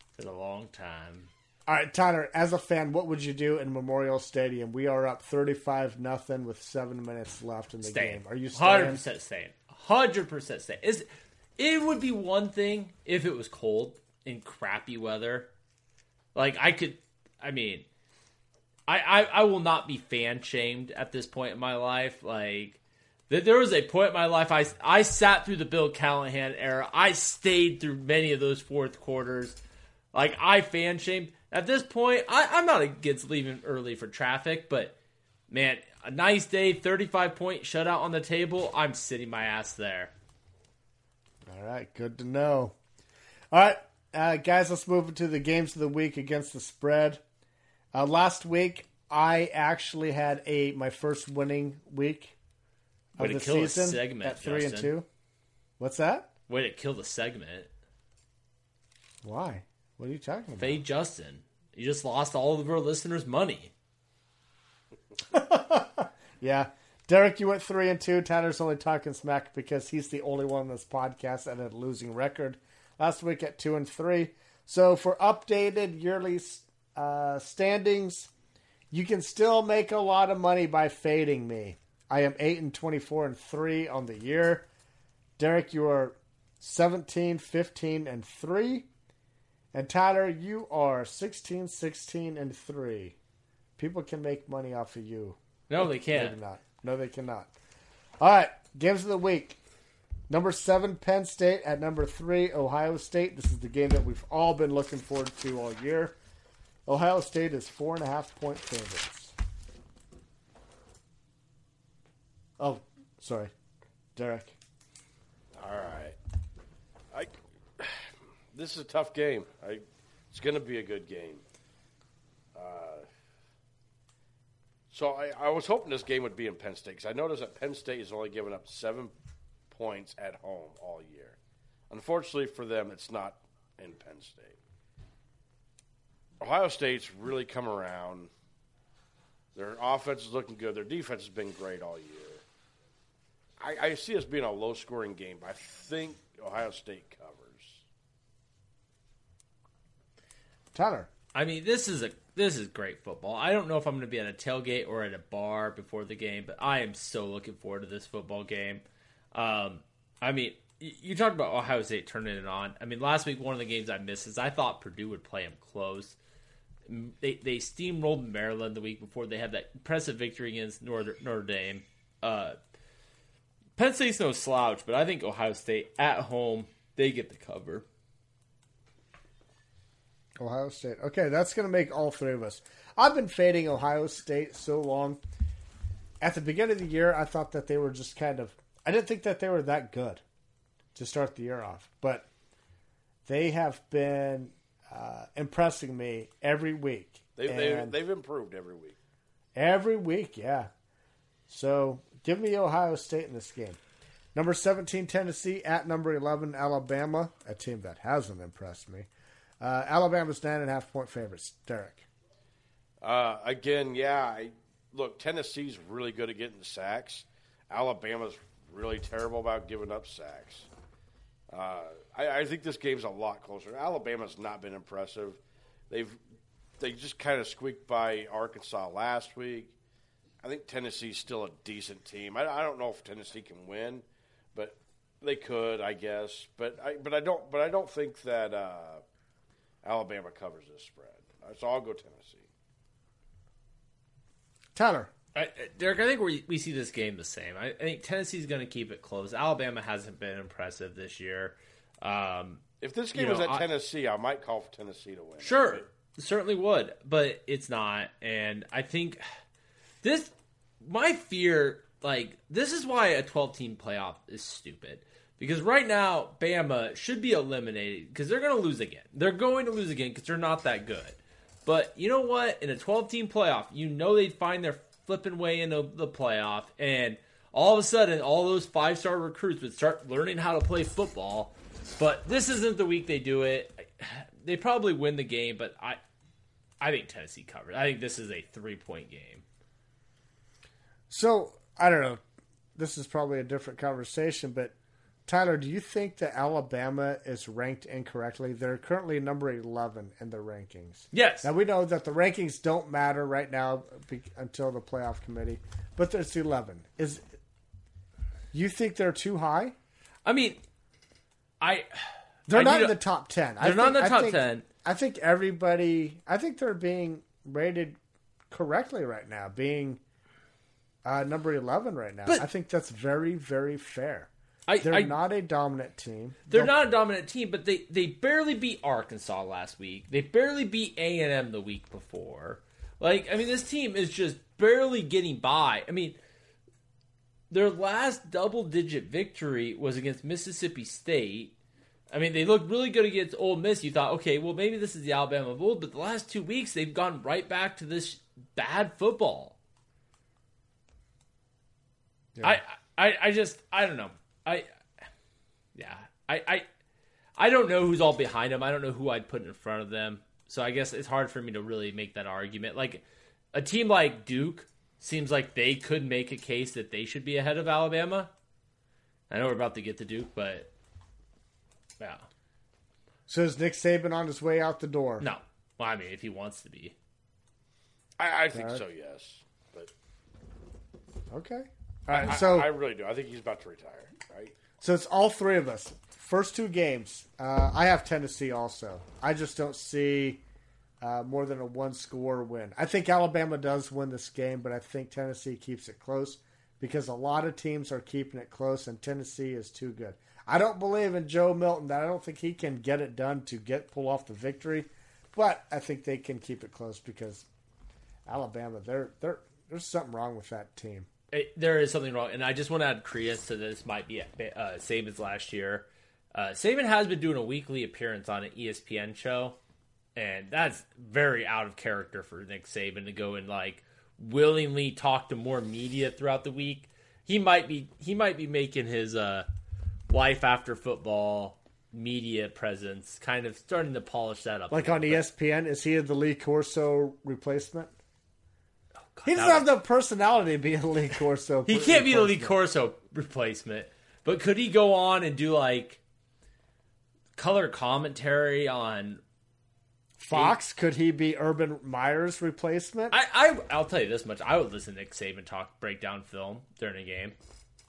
It's been a long time. All right, Tyler, as a fan, what would you do in Memorial Stadium? We are up thirty five nothing with seven minutes left in the Staying. game. Are you staying? percent staying. Hundred percent staying. Is it would be one thing if it was cold and crappy weather. Like I could, I mean, I I, I will not be fan shamed at this point in my life. Like there was a point in my life I I sat through the Bill Callahan era. I stayed through many of those fourth quarters. Like I fan shamed. At this point, I, I'm not against leaving early for traffic, but man, a nice day, 35 point shutout on the table. I'm sitting my ass there. All right, good to know. All right, uh, guys, let's move into the games of the week against the spread. Uh, last week, I actually had a my first winning week of Way to the season segment, at three and two. What's that? Way to kill the segment. Why? What are you talking about? Fade Justin. You just lost all of our listeners' money. [laughs] Yeah, Derek, you went three and two. Tanner's only talking smack because he's the only one on this podcast that had a losing record last week at two and three. So for updated yearly uh, standings, you can still make a lot of money by fading me. I am eight and twenty-four and three on the year. Derek, you are 17, 15, and three. And Tyler, you are 16, 16, and 3. People can make money off of you. No, they can't. not. No, they cannot. All right, games of the week. Number seven, Penn State. At number three, Ohio State. This is the game that we've all been looking forward to all year. Ohio State is four and a half point favorites. Oh, sorry, Derek. All right. This is a tough game. I. It's going to be a good game. Uh, so I, I was hoping this game would be in Penn State because I noticed that Penn State has only given up seven points at home all year. Unfortunately for them, it's not in Penn State. Ohio State's really come around. Their offense is looking good. Their defense has been great all year. I, I see this being a low scoring game, but I think Ohio State covers. Tyler. I mean, this is a this is great football. I don't know if I'm going to be at a tailgate or at a bar before the game, but I am so looking forward to this football game. Um, I mean, you talked about Ohio State turning it on. I mean, last week one of the games I missed is I thought Purdue would play them close. They they steamrolled Maryland the week before. They had that impressive victory against Notre, Notre Dame. Uh, Penn State's no slouch, but I think Ohio State at home they get the cover. Ohio State. Okay, that's going to make all three of us. I've been fading Ohio State so long. At the beginning of the year, I thought that they were just kind of. I didn't think that they were that good to start the year off, but they have been uh, impressing me every week. They, they, they've improved every week. every week, yeah. So give me Ohio State in this game. Number 17, Tennessee, at number 11, Alabama, a team that hasn't impressed me. Uh, Alabama's nine and a half point favorites. Derek. Uh, again, yeah. I, look, Tennessee's really good at getting sacks. Alabama's really terrible about giving up sacks. Uh, I, I think this game's a lot closer. Alabama's not been impressive. They've they just kind of squeaked by Arkansas last week. I think Tennessee's still a decent team. I, I don't know if Tennessee can win, but they could, I guess. But I but I don't but I don't think that uh, Alabama covers this spread. So I'll go Tennessee. Tyler. I, I- Derek, I think we we see this game the same. I, I think Tennessee's going to keep it close. Alabama hasn't been impressive this year. Um, If this game You was know, at I- Tennessee, I might call for Tennessee to win. sure, certainly would, but it's not. And I think this my fear, like this, is why a twelve team playoff is stupid. Because right now, Bama should be eliminated because they're going to lose again. They're going to lose again because they're not that good. But you know what? In a 12 team playoff, you know they'd find their flipping way into the playoff. And all of a sudden, all those five star recruits would start learning how to play football. But this isn't the week they do it. They probably win the game, but I, I think Tennessee covered. I think this is a three point game. So, I don't know. This is probably a different conversation, but Tyler, do you think that Alabama is ranked incorrectly? They're currently number 11 in the rankings. Yes. Now, we know that the rankings don't matter right now until the playoff committee, but there's 11. Is You think they're too high? I mean, I. They're I not in the top 10. I They're not in think- the I top think- 10. I think everybody, I think they're being rated correctly right now, being uh, number 11 right now. But- I think that's very, very fair. I, They're I, not a dominant team. They're not a dominant team, but they, they barely beat Arkansas last week. They barely beat A and M the week before. Like, I mean, this team is just barely getting by. I mean, their last double digit victory was against Mississippi State. I mean, they looked really good against Ole Miss. You thought, okay, well, maybe this is the Alabama of old, but the last two weeks they've gone right back to this bad football. I, I, I just, I don't know. I, yeah, I, I, I don't know who's all behind them. I don't know who I'd put in front of them. So I guess it's hard for me to really make that argument. Like a team like Duke seems like they could make a case that they should be ahead of Alabama. I know we're about to get to Duke, but yeah, So is Nick Saban on his way out the door? no. Well, I mean, if he wants to be, I, I think Alright. so, yes. But Okay. I, so I really do. I think he's about to retire, right? So it's all three of us. First two games, uh, I have Tennessee also. I just don't see uh, more than a one score win. I think Alabama does win this game, but I think Tennessee keeps it close because a lot of teams are keeping it close, and Tennessee is too good. I don't believe in Joe Milton that I don't think he can get it done to get pull off the victory, but I think they can keep it close because Alabama, they're, they're, there's something wrong with that team. It, there is something wrong, and I just want to add credence to this. Might be uh, as last year. Uh, Saban has been doing a weekly appearance on an ESPN show, and that's very out of character for Nick Saban to go and like willingly talk to more media throughout the week. He might be he might be making his uh, life after football media presence kind of starting to polish that up. Like on bit. ESPN, is he the Lee Corso replacement? He doesn't have the personality to be a Lee Corso. He can't be the Lee Corso replacement, but could he go on and do like color commentary on Fox? Could he be Urban Meyer's replacement? I, I I'll tell you this much: I would listen to Nick Saban talk breakdown film during a game.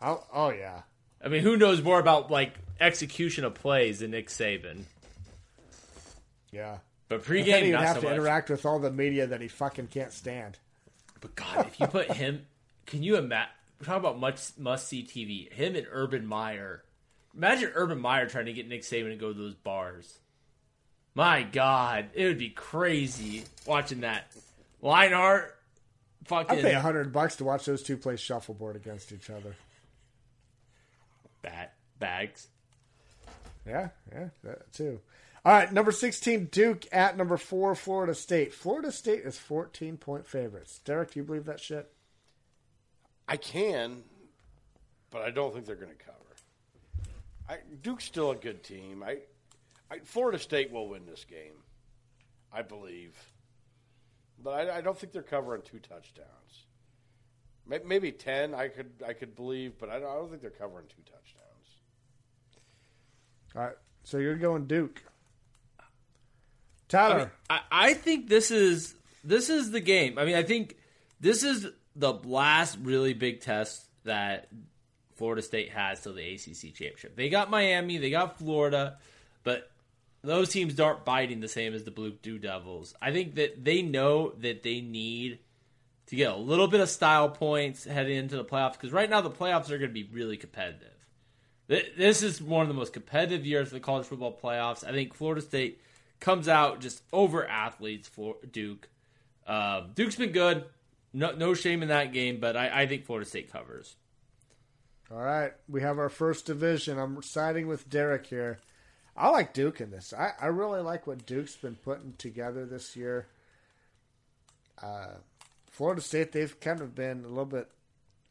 oh, oh yeah. I mean, who knows more about like execution of plays than Nick Saban? Yeah. But pregame, he'd not have so to much. interact with all the media that he fucking can't stand. But God, if you put him, can you imagine? Talk about much must see TV. Him and Urban Meyer. Imagine Urban Meyer trying to get Nick Saban to go to those bars. My God, it would be crazy watching that. Lionheart, fucking I'd pay hundred bucks to watch those two play shuffleboard against each other. bat bags. Yeah, yeah, that too. All right, number sixteen, Duke at number four, Florida State. Florida State is fourteen point favorites. Derek, do you believe that shit? I can, but I don't think they're going to cover. I, Duke's still a good team. I, I, Florida State will win this game, I believe, but I, I don't think they're covering two touchdowns. May- Maybe ten, I could I could believe, but I don't, I don't think they're covering two touchdowns. All right, so you're going Duke. I, Tyler, mean, I, I think this is this is the game. I mean, I think this is the last really big test that Florida State has till the ACC championship. They got Miami, they got Florida, but those teams aren't biting the same as the Blue Dew Devils. I think that they know that they need to get a little bit of style points heading into the playoffs because right now the playoffs are going to be really competitive. This is one of the most competitive years of the college football playoffs. I think Florida State comes out just over athletes for Duke. Uh, Duke's been good. No, no shame in that game, but I, I think Florida State covers. all right, we have our first division. I'm siding with Derek here. I like Duke in this. I, I really like what Duke's been putting together this year. Uh, Florida State, they've kind of been a little bit.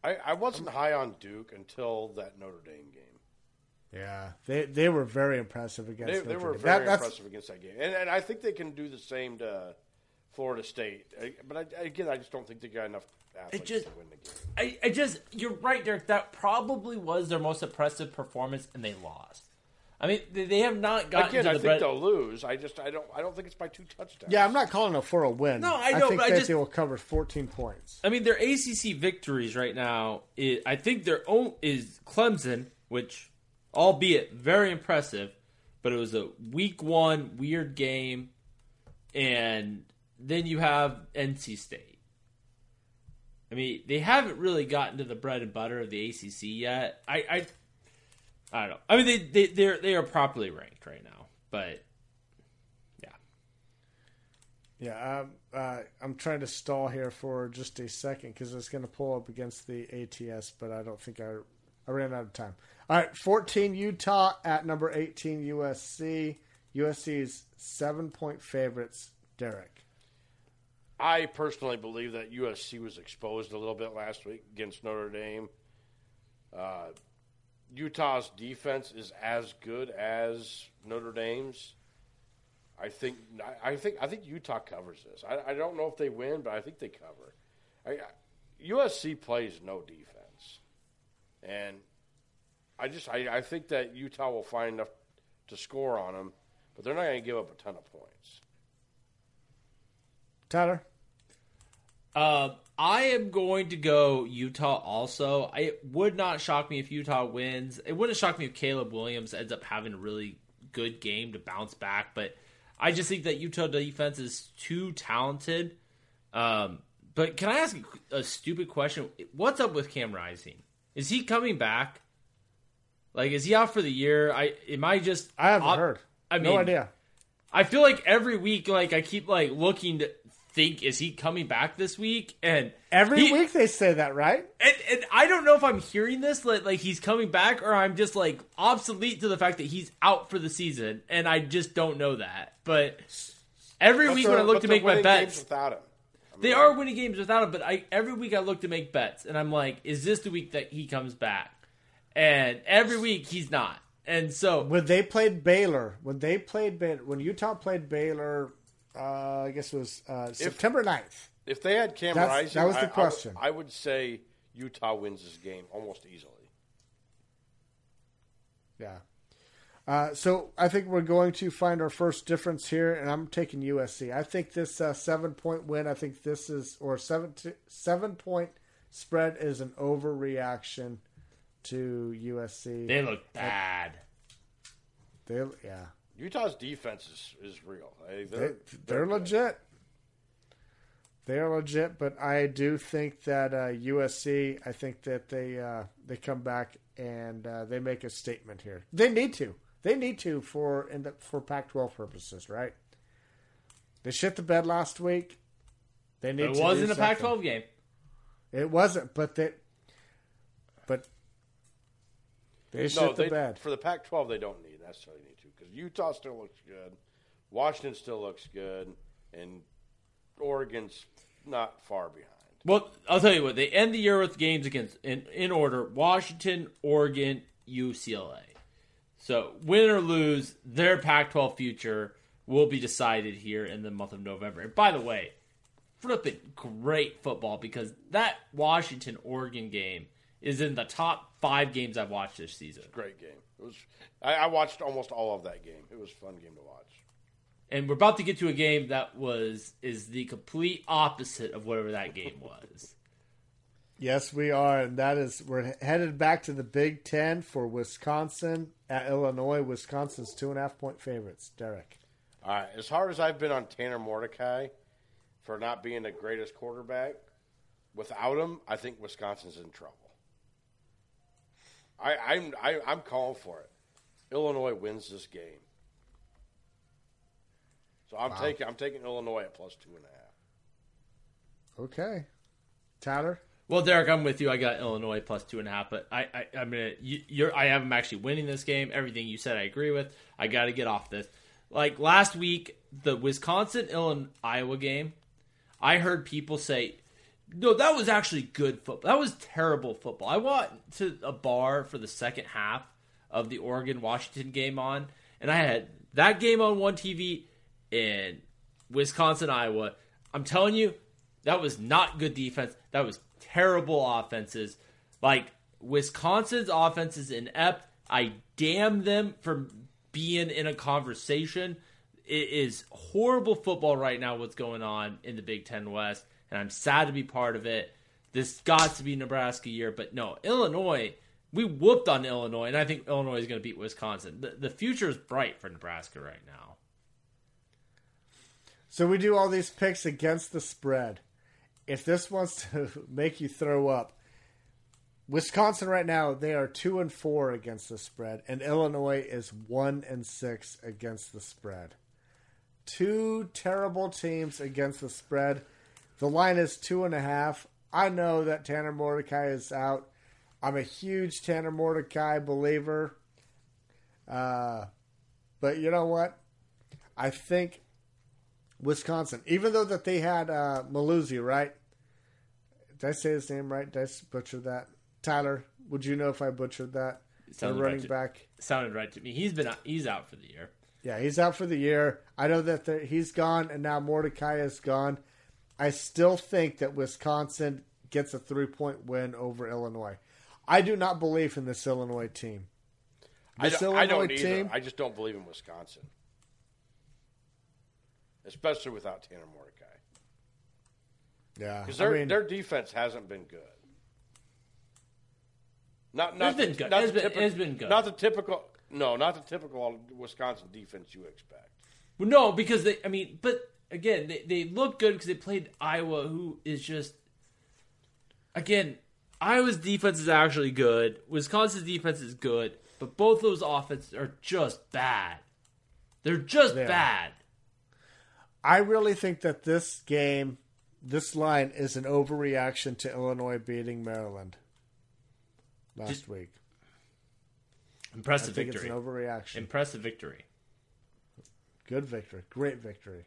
I, I wasn't high on Duke until that Notre Dame game. Yeah, they they were very impressive against. They, they were very That- that's- impressive against that game, and, and I think they can do the same to Florida State. I- But I, again, I just don't think they got enough athletes just- to win the game. I, I just, you're right, Derek. That probably was their most impressive performance, and they lost. I mean, they, they have not gotten Again, to I think bread- they'll lose. I just I don't I don't think it's by two touchdowns. Yeah, I'm not calling it for a win. No, I know, think but I that just- they will cover 14 points. I mean, their ACC victories right now. Is, I think their own is Clemson, which, albeit very impressive, but it was a week one weird game, and then you have NC State. I mean, they haven't really gotten to the bread and butter of the ACC yet. I, I, I don't know. I mean, they they they're they are properly ranked right now, but yeah. Yeah, um, uh, I'm trying to stall here for just a second because it's going to pull up against the ATS, but I don't think I, I ran out of time. All right, 14 Utah at number 18 USC. USC's seven point favorites. Derek. I personally believe that USC was exposed a little bit last week against Notre Dame. Uh, Utah's defense is as good as Notre Dame's. I think I think I think Utah covers this. I, I don't know if they win, but I think they cover. I- USC plays no defense, and I just I, I think that Utah will find enough to score on them, but they're not going to give up a ton of points. Tyler? Uh, I am going to go Utah also. I, it would not shock me if Utah wins. It wouldn't shock me if Caleb Williams ends up having a really good game to bounce back, but I just think that Utah defense is too talented. Um, but can I ask a stupid question? What's up with Cam Rising? Is he coming back? Like, is he out for the year? I am I just I haven't op- heard. I mean, no idea. I feel like every week, like I keep like looking to think, is he coming back this week? And Every he- week they say that, right? and, and I don't know if I'm hearing this like, like he's coming back or I'm just like obsolete to the fact that he's out for the season, and I just don't know that. But every But week when I look to make my bets, games without him. I they are winning games without him. But I every week I look to make bets, and I'm like, is this the week that he comes back? And every week he's not, and so When they played Baylor, when they played Baylor, when Utah played Baylor, uh, I guess it was uh, September 9th. If they had Cam That's- Rising, that was the I- I would- question. I, would say Utah wins this game almost easily. Yeah. Uh, so I think we're going to find our first difference here, and I'm taking USC. I think this uh, seven point win. I think this is or seven to, seven point spread is an overreaction to USC. they look bad. They, yeah, Utah's defense is, is real. They, they, they're, they're legit. They are legit, but I do think that uh, USC. I think that they uh, they come back and uh, they make a statement here. They need to. They need to for in the, for Pac-12 purposes, right? They shit the bed last week. They need. It to wasn't a. Pac-12 game. It wasn't, but they, but they shit No, the they, bed. for the Pac-12, they don't need necessarily need to because Utah still looks good, Washington still looks good, and Oregon's not far behind. Well, I'll tell you what. They end the year with games against in, in order: Washington, Oregon, UCLA. So win or lose, their Pac-12 future will be decided here in the month of November. And by the way, flipping great football because that Washington Oregon game is in the top five games I've watched this season. Great game. It was. I, I watched almost all of that game. It was a fun game to watch. And we're about to get to a game that was is the complete opposite of whatever that game [laughs] was. Yes, we are, and that is we're headed back to the Big Ten for Wisconsin at Illinois. Wisconsin's two and a half point favorites. Derek, All right. As hard as I've been on Tanner Mordecai for not being the greatest quarterback, without him, I think Wisconsin's in trouble. I, I'm I, I'm calling for it. Illinois wins this game. So I'm taking I'm taking Illinois at plus two and a half. okay, Tyler. Well, Derek, I'm with you. I got Illinois plus two and a half, but I, I, I'm gonna. You, you're, I have them actually winning this game. Everything you said, I agree with. I got to get off this. Like last week, the Wisconsin Illinois Iowa game, I heard people say, "No, that was actually good football. That was terrible football." I went to a bar for the second half of the Oregon Washington game on, and I had that game on one TV and Wisconsin Iowa. I'm telling you, that was not good defense. That was terrible offenses. Like Wisconsin's offense is inept. I damn them for being in a conversation. It is horrible football right now. What's going on in the Big Ten West, and I'm sad to be part of it. This got to be Nebraska year, but no, Illinois. We whooped on Illinois, and I think Illinois is going to beat Wisconsin. The, the future is bright for Nebraska right now. So we do all these picks against the spread. If this wants to [laughs] make you throw up, Wisconsin right now they are two and four against the spread, and Illinois is one and six against the spread. Two terrible teams against the spread. The line is two and a half. I know that Tanner Mordecai is out. I'm a huge Tanner Mordecai believer. Uh, but you know what? I think Wisconsin, even though that they had uh, Mellusi, right? Did I say his name right? Did I butcher that? Tyler, would you know if I butchered that? The sounded running right to- back. Sounded right to me. He's been he's out for the year. Yeah, he's out for the year. I know that the, he's gone, and now Mordecai is gone. I still think that Wisconsin gets a three point win over Illinois. I do not believe in this Illinois team. I don't, I don't either. team, I just don't believe in Wisconsin, especially without Tanner Mordecai. Yeah, because I their mean- their defense hasn't been good. Not It's not been the, good. Not It's the been- typical, it's been good. Not the typical. No, not the typical Wisconsin defense you expect. Well, no, because they. I mean, but again, they they look good because they played Iowa, who is just. Again, Iowa's defense is actually good. Wisconsin's defense is good, but both those offenses are just bad. They're just They bad. I really think that this game, this line is an overreaction to Illinois beating Maryland last Just- week. Impressive victory. it's an overreaction. Impressive victory. Good victory. Great victory.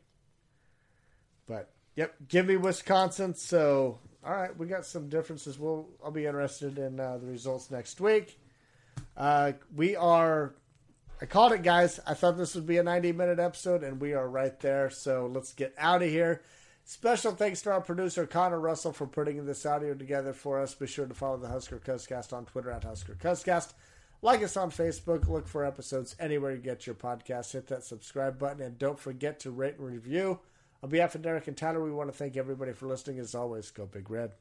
But yep, give me Wisconsin. So all right, we got some differences. We'll I'll be interested in uh, the results next week. Uh, we are. I called it, guys. I thought this would be a 90 minute episode, and we are right there. So let's get out of here. Special thanks to our producer, Connor Russell, for putting this audio together for us. Be sure to follow the Husker Cuzcast on Twitter at Husker Cuzcast. Like us on Facebook. Look for episodes anywhere you get your podcast. Hit that subscribe button, and don't forget to rate and review. On behalf of Derek and Tyler, we want to thank everybody for listening. As always, go Big Red.